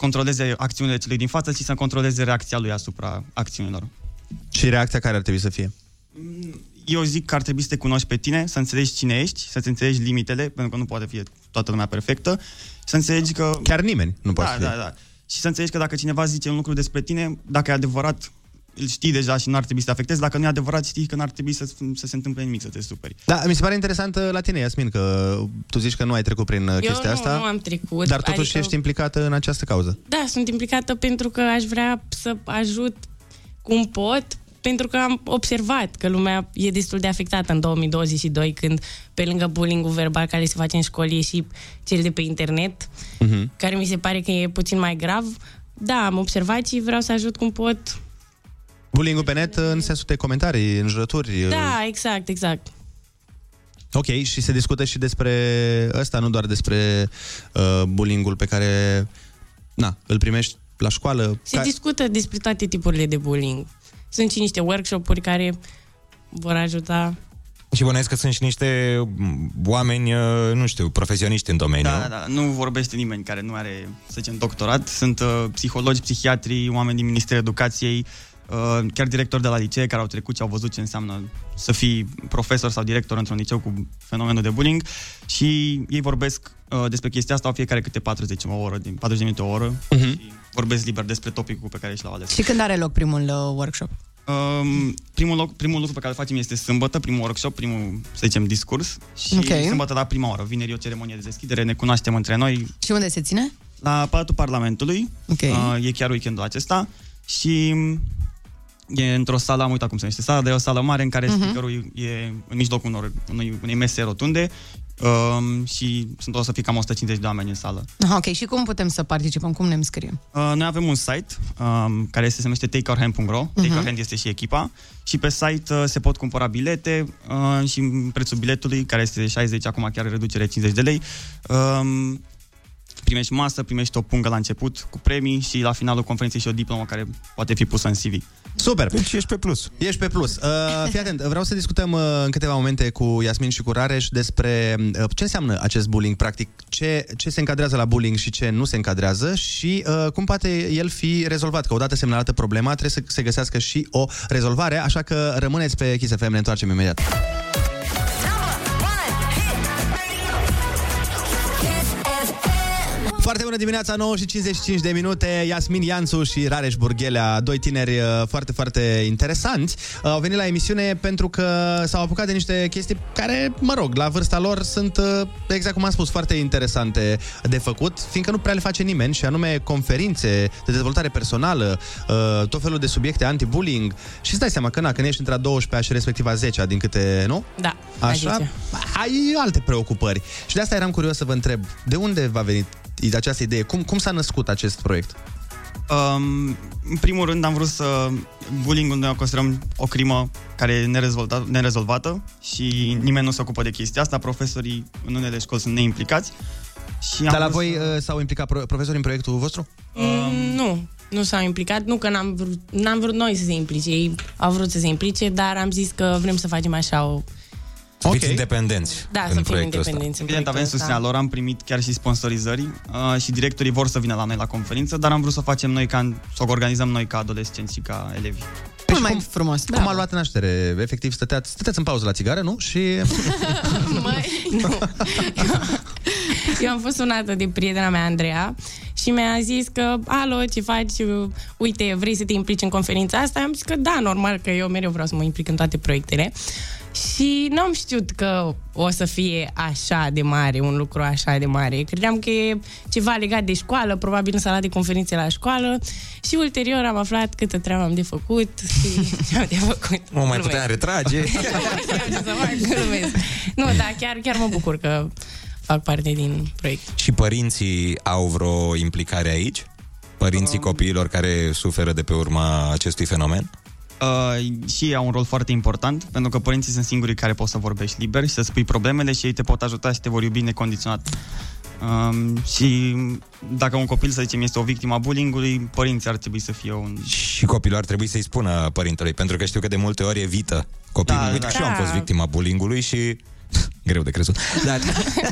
controleze acțiunile celui din față, ci să controleze reacția lui asupra acțiunilor. Și reacția care ar trebui să fie? Eu zic că ar trebui să te cunoști pe tine, să înțelegi cine ești, să-ți înțelegi limitele, pentru că nu poate fi toată lumea perfectă, și să înțelegi că... Chiar nimeni nu poate da, fi. Da, da. Și să înțelegi că dacă cineva zice un lucru despre tine, dacă e adevărat, îl știi deja și nu ar trebui să te afectezi, dacă nu e adevărat, știi că n-ar trebui să, să se întâmple nimic, să te superi. Da, mi se pare interesant uh, la tine, Iasmin, că tu zici că nu ai trecut prin uh, Eu chestia nu, asta. nu am trecut. Dar totuși adică- ești implicată în această cauză. Da, sunt implicată pentru că aș vrea să ajut cum pot, pentru că am observat că lumea e destul de afectată în 2022, când pe lângă bullying-ul verbal care se face în școli e și cel de pe internet, Mhm. care mi se pare că e puțin mai grav. Da, am observat și vreau să ajut cum pot. Bullying-ul pe net uh, în sensul de comentarii, înjurături. uh, Da, exact, exact. Ok, și se discută și despre ăsta, nu doar despre uh, bullying-ul pe care na, îl primești la școală. Se discută despre toate tipurile de bullying. Sunt și niște workshop-uri care vor ajuta Și bănuiesc că sunt și niște m, oameni, uh, nu știu, profesioniști în domeniu. Da, da, da. Nu vorbește nimeni care nu are, să zicem, doctorat. Sunt uh, psihologi, psihiatri, oameni din Ministerul Educației, uh, chiar directori de la licee care au trecut și au văzut ce înseamnă să fii profesor sau director într-un liceu cu fenomenul de bullying și ei vorbesc uh, despre chestia asta o fiecare câte 40 o oră, din 40 de minute o oră Mhm. și vorbesc liber despre topicul pe care și l-au ales. Și când are loc primul uh, workshop? Um, primul, loc, primul lucru pe care îl facem este sâmbătă, primul workshop, primul, să zicem, discurs și Ok. sâmbătă la prima oră. Vineri e o ceremonie de deschidere, ne cunoaștem între noi, Și unde se ține? la Palatul Parlamentului. Ok. Uh, e chiar weekendul acesta și e într-o sală, am uitat cum se numește sala, dar e o sală mare în care Mhm. speakerul e în mijlocul unor, unei, unei mese rotunde um, și sunt o să fie cam 150 de oameni în sală. Aha, ok, și cum putem să participăm? Cum ne înscriem? Uh, noi avem un site um, care se numește takeourhand.ro Mhm. Take Our Hand este și echipa și pe site uh, se pot cumpăra bilete uh, și prețul biletului, care este de 60, acum chiar reducere 50 de lei, um, primești masă, primești o pungă la început cu premii și la finalul conferinței și o diplomă care poate fi pusă în CV. Super! Deci ești pe plus. Ești pe plus. Uh, fii atent, vreau să discutăm uh, în câteva momente cu Iasmin și cu Rareș despre uh, ce înseamnă acest bullying, practic, ce, ce se încadrează la bullying și ce nu se încadrează și uh, cum poate el fi rezolvat, că odată semnalată problema trebuie să se găsească și o rezolvare, așa că rămâneți pe Kiss FM, ne întoarcem imediat. Foarte bună dimineața, 9 și 55 de minute. Iasmin Ianțu și Rareș Burghelea, doi tineri uh, foarte, foarte interesanți, uh, au venit la emisiune pentru că s-au apucat de niște chestii care, mă rog, la vârsta lor sunt, uh, exact cum am spus, foarte interesante de făcut, fiindcă nu prea le face nimeni, și anume conferințe de dezvoltare personală, uh, tot felul de subiecte anti-bullying și îți dai seama că, na, când ești între a 12 și respectiv a 10 din câte, nu? Da, Așa, adică. ai alte preocupări. Și de asta eram curios să vă întreb, de unde v-a venit această idee? Cum, cum s-a născut acest proiect? Um, în primul rând am vrut să... Bullying-ul noi o considerăm o crimă care e nerezolvată, nerezolvată și nimeni nu se ocupă de chestia asta. Profesorii în unele școli sunt neimplicați. Și Dar am la vrut voi uh, s-au implicat pro- profesorii în proiectul vostru? Um, nu, nu s-au implicat. Nu că n-am vrut, n-am vrut noi să se implice. Ei au vrut să se implice, dar am zis că vrem să facem așa o... Să fiți independenți Da, în să fim proiectul ăsta. independenți în Evident, avem proiectul susținerea ăsta. lor, am primit chiar și sponsorizări uh, și directorii vor să vină la noi la conferință, dar am vrut să o facem noi, ca, să o organizăm noi ca adolescenți și ca elevi. Mult mai frumos. Cum a luat naștere? Efectiv, stăteați, stăteați în pauză la țigară, nu? Și... Măi, nu. Eu am fost sunată de prietena mea, Andreea, și mi-a zis că, alo, ce faci? Uite, vrei să te implici în conferința asta? Am zis că da, normal, că eu mereu vreau să mă implic în toate proiectele. Și nu am știut că o să fie așa de mare, un lucru așa de mare. Credeam că e ceva legat de școală, probabil în sala de conferințe la școală și ulterior am aflat câtă treabă am de făcut și ce am de făcut. O mai Glumesc. puteam retrage. Ce să fac? Glumesc. Nu, da, chiar, chiar mă bucur că fac parte din proiect. și părinții au vreo implicare aici? Părinții copiilor care suferă de pe urma acestui fenomen? Uh, și ei au un rol foarte important, pentru că părinții sunt singurii care pot să vorbești liber și să spui problemele și ei te pot ajuta și te vor iubi necondiționat. Um, și dacă un copil, să zicem, este o victimă a bullying-ului, părinții ar trebui să fie un... Și copilul ar trebui să-i spună părintelui, pentru că știu că de multe ori evită copilul. Da, Uite, da. și eu am Da. fost victima bullying-ului și... Greu de crezut. Dar,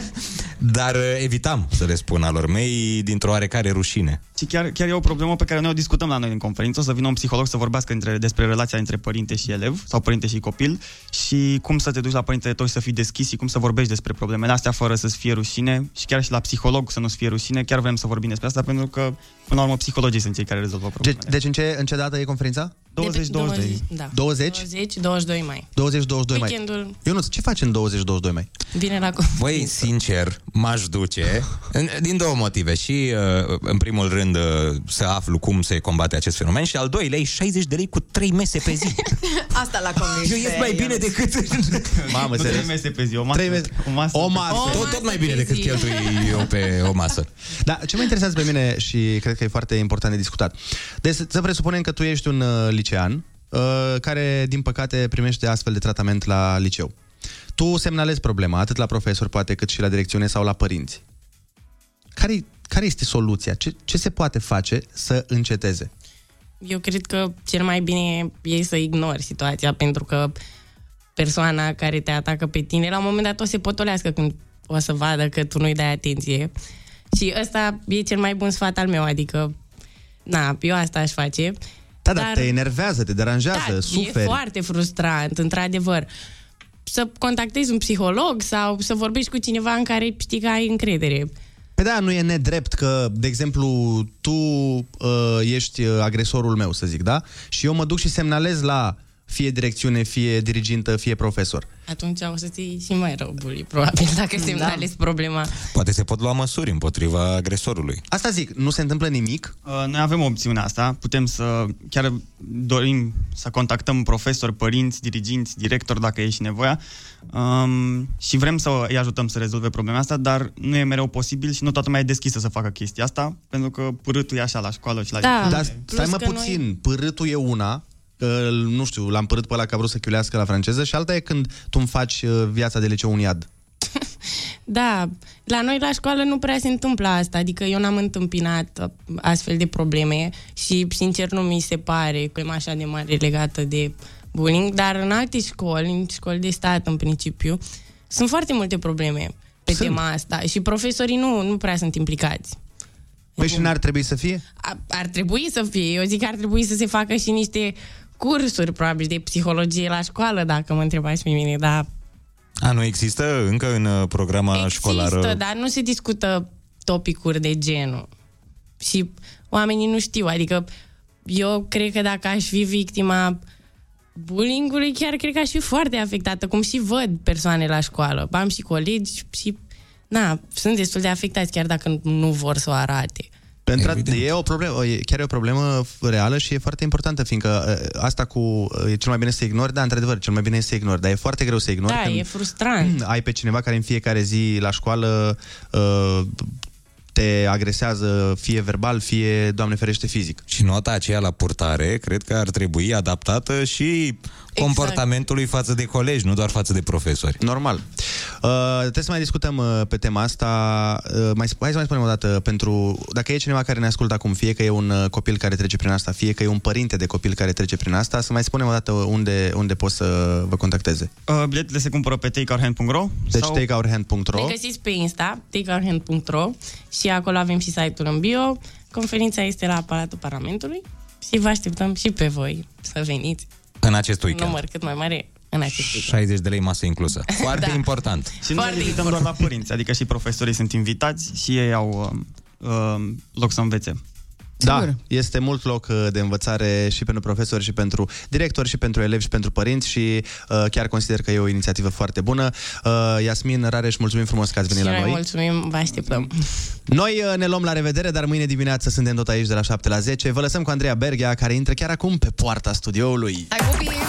dar uh, evitam să le spun alor mei dintr-o oarecare rușine. Și chiar, chiar e o problemă pe care noi o discutăm la noi în conferință, o să vină un psiholog să vorbească între, despre relația între părinte și elev sau părinte și copil și cum să te duci la părintele tău și să fii deschis și cum să vorbești despre problemele astea fără să-ți fie rușine și chiar și la psiholog să nu-ți fie rușine. Chiar vrem să vorbim despre asta pentru că, până la urmă, psihologii sunt cei care rezolvă Deci, problemele. deci în, ce, în ce dată e conferința? 20-22. Da. 20? 20, 22 mai. 20-22 mai. Weekendul Ionuț, ce faci în 20-22 mai? vine la Băi, sincer, m-aș duce în- din două motive. Și, uh, în primul rând, uh, să aflu cum se combate acest fenomen și, al doilea, 60 de lei cu 3 mese pe zi. Asta la convins. Eu ies mai bine decât... Mamă, nu serios? trei mese pe zi, o masă. Trei mese- O masă. O masă. Tot, tot mai bine decât cheltui eu pe o masă. Da, ce mă interesează pe mine și cred că e foarte important de discutat. Deci să presupunem că tu ești un uh, licean uh, care, din păcate, primește astfel de tratament la liceu. Tu semnalezi problema, atât la profesor, poate, cât și la direcțiune sau la părinți. Care, care este soluția? Ce, ce se poate face să înceteze? Eu cred că cel mai bine e să ignori situația, pentru că persoana care te atacă pe tine, la un moment dat o să se potolească când o să vadă că tu nu-i dai atenție. Și ăsta e cel mai bun sfat al meu, adică, na, eu asta aș face. Da, dar te enervează, te deranjează, da, suferi. e foarte frustrant, într-adevăr. Să contactezi un psiholog sau să vorbești cu cineva în care știi că ai încredere. Pe da, nu e nedrept că, de exemplu, tu uh, ești uh, agresorul meu, să zic, da? Și eu mă duc și semnalez la fie direcțiune, fie dirigintă, fie profesor. Atunci o să ți și mai rău bully, probabil, dacă Da. semnalezi problema. Poate se pot lua măsuri împotriva agresorului. Asta zic, nu se întâmplă nimic? Uh, Noi avem opțiunea asta, putem să, chiar dorim să contactăm profesori, părinți, diriginți, directori, dacă e și nevoia, um, și vrem să îi ajutăm să rezolve problema asta, dar nu e mereu posibil și nu toată lumea e deschisă să facă chestia asta, pentru că pârâtul e așa la școală și la Da. Dar Plus stai mă că puțin, noi... pârâtul e una, că, nu știu, l-am părât pe ăla că a vrut să chiulească la franceză și alta e când tu îmi faci uh, viața de liceu un iad. Da, la noi la școală nu prea se întâmplă asta, adică eu n-am întâmpinat uh, astfel de probleme și sincer nu mi se pare că e așa de mare legată de bullying, dar în alte școli, în școli de stat în principiu, sunt foarte multe probleme pe Sunt. tema asta și profesorii nu, nu prea sunt implicați. Păi și n-ar trebui să fie? A- ar trebui să fie, eu zic că ar trebui să se facă și niște cursuri probabil de psihologie la școală, dacă mă întrebați pe mine, dar A, nu există încă în uh, programa școlară? Există, dar nu se discută topicuri de genul. Și oamenii nu știu, adică eu cred că dacă aș fi victima bullying-ului, chiar cred că aș fi foarte afectată, cum și văd persoane la școală. Am și colegi și, na, sunt destul de afectați, chiar dacă nu vor să o arate. Pentru e o problemă, e, chiar e o problemă reală și e foarte importantă, fiindcă uh, asta cu uh, e cel mai bine să ignori, da, într-adevăr, cel mai bine e să ignori, dar e foarte greu să ignori Da, când e frustrant. ai pe cineva care în fiecare zi la școală uh, te agresează fie verbal, fie, Doamne ferește, fizic. Și nota aceea la purtare, cred că ar trebui adaptată și comportamentului față de colegi, nu doar față de profesori. Normal. Uh, trebuie să mai discutăm uh, pe tema asta. Uh, mai, sp- hai să mai spunem o dată pentru... Dacă e cineva care ne ascultă acum, fie că e un uh, copil care trece prin asta, fie că e un părinte de copil care trece prin asta, să mai spunem o dată unde, unde pot să vă contacteze. Uh, biletele se cumpără pe takeourhand.ro Deci sau... takeourhand.ro Ne găsiți pe Insta, takeourhand.ro și acolo avem și site-ul în bio. Conferința este la Palatul Parlamentului și vă așteptăm și pe voi să veniți. În acest Un weekend. număr cât mai mare în acest weekend. 60 de lei masă inclusă. Foarte Da. important. Și nu Foarte ne limităm doar la părinți, adică și profesorii sunt invitați și ei au uh, uh, loc să învețe. Da, este mult loc uh, de învățare și pentru profesori, și pentru directori, și pentru elevi, și pentru părinți și uh, chiar consider că e o inițiativă foarte bună. Uh, Iasmin Rareș, mulțumim frumos că ați venit și la noi noi. mulțumim, vă așteptăm. Noi uh, ne luăm la revedere, dar mâine dimineață suntem tot aici de la 7 la 10. Vă lăsăm cu Andreea Berghea, care intră chiar acum pe poarta studioului. Hai, copii!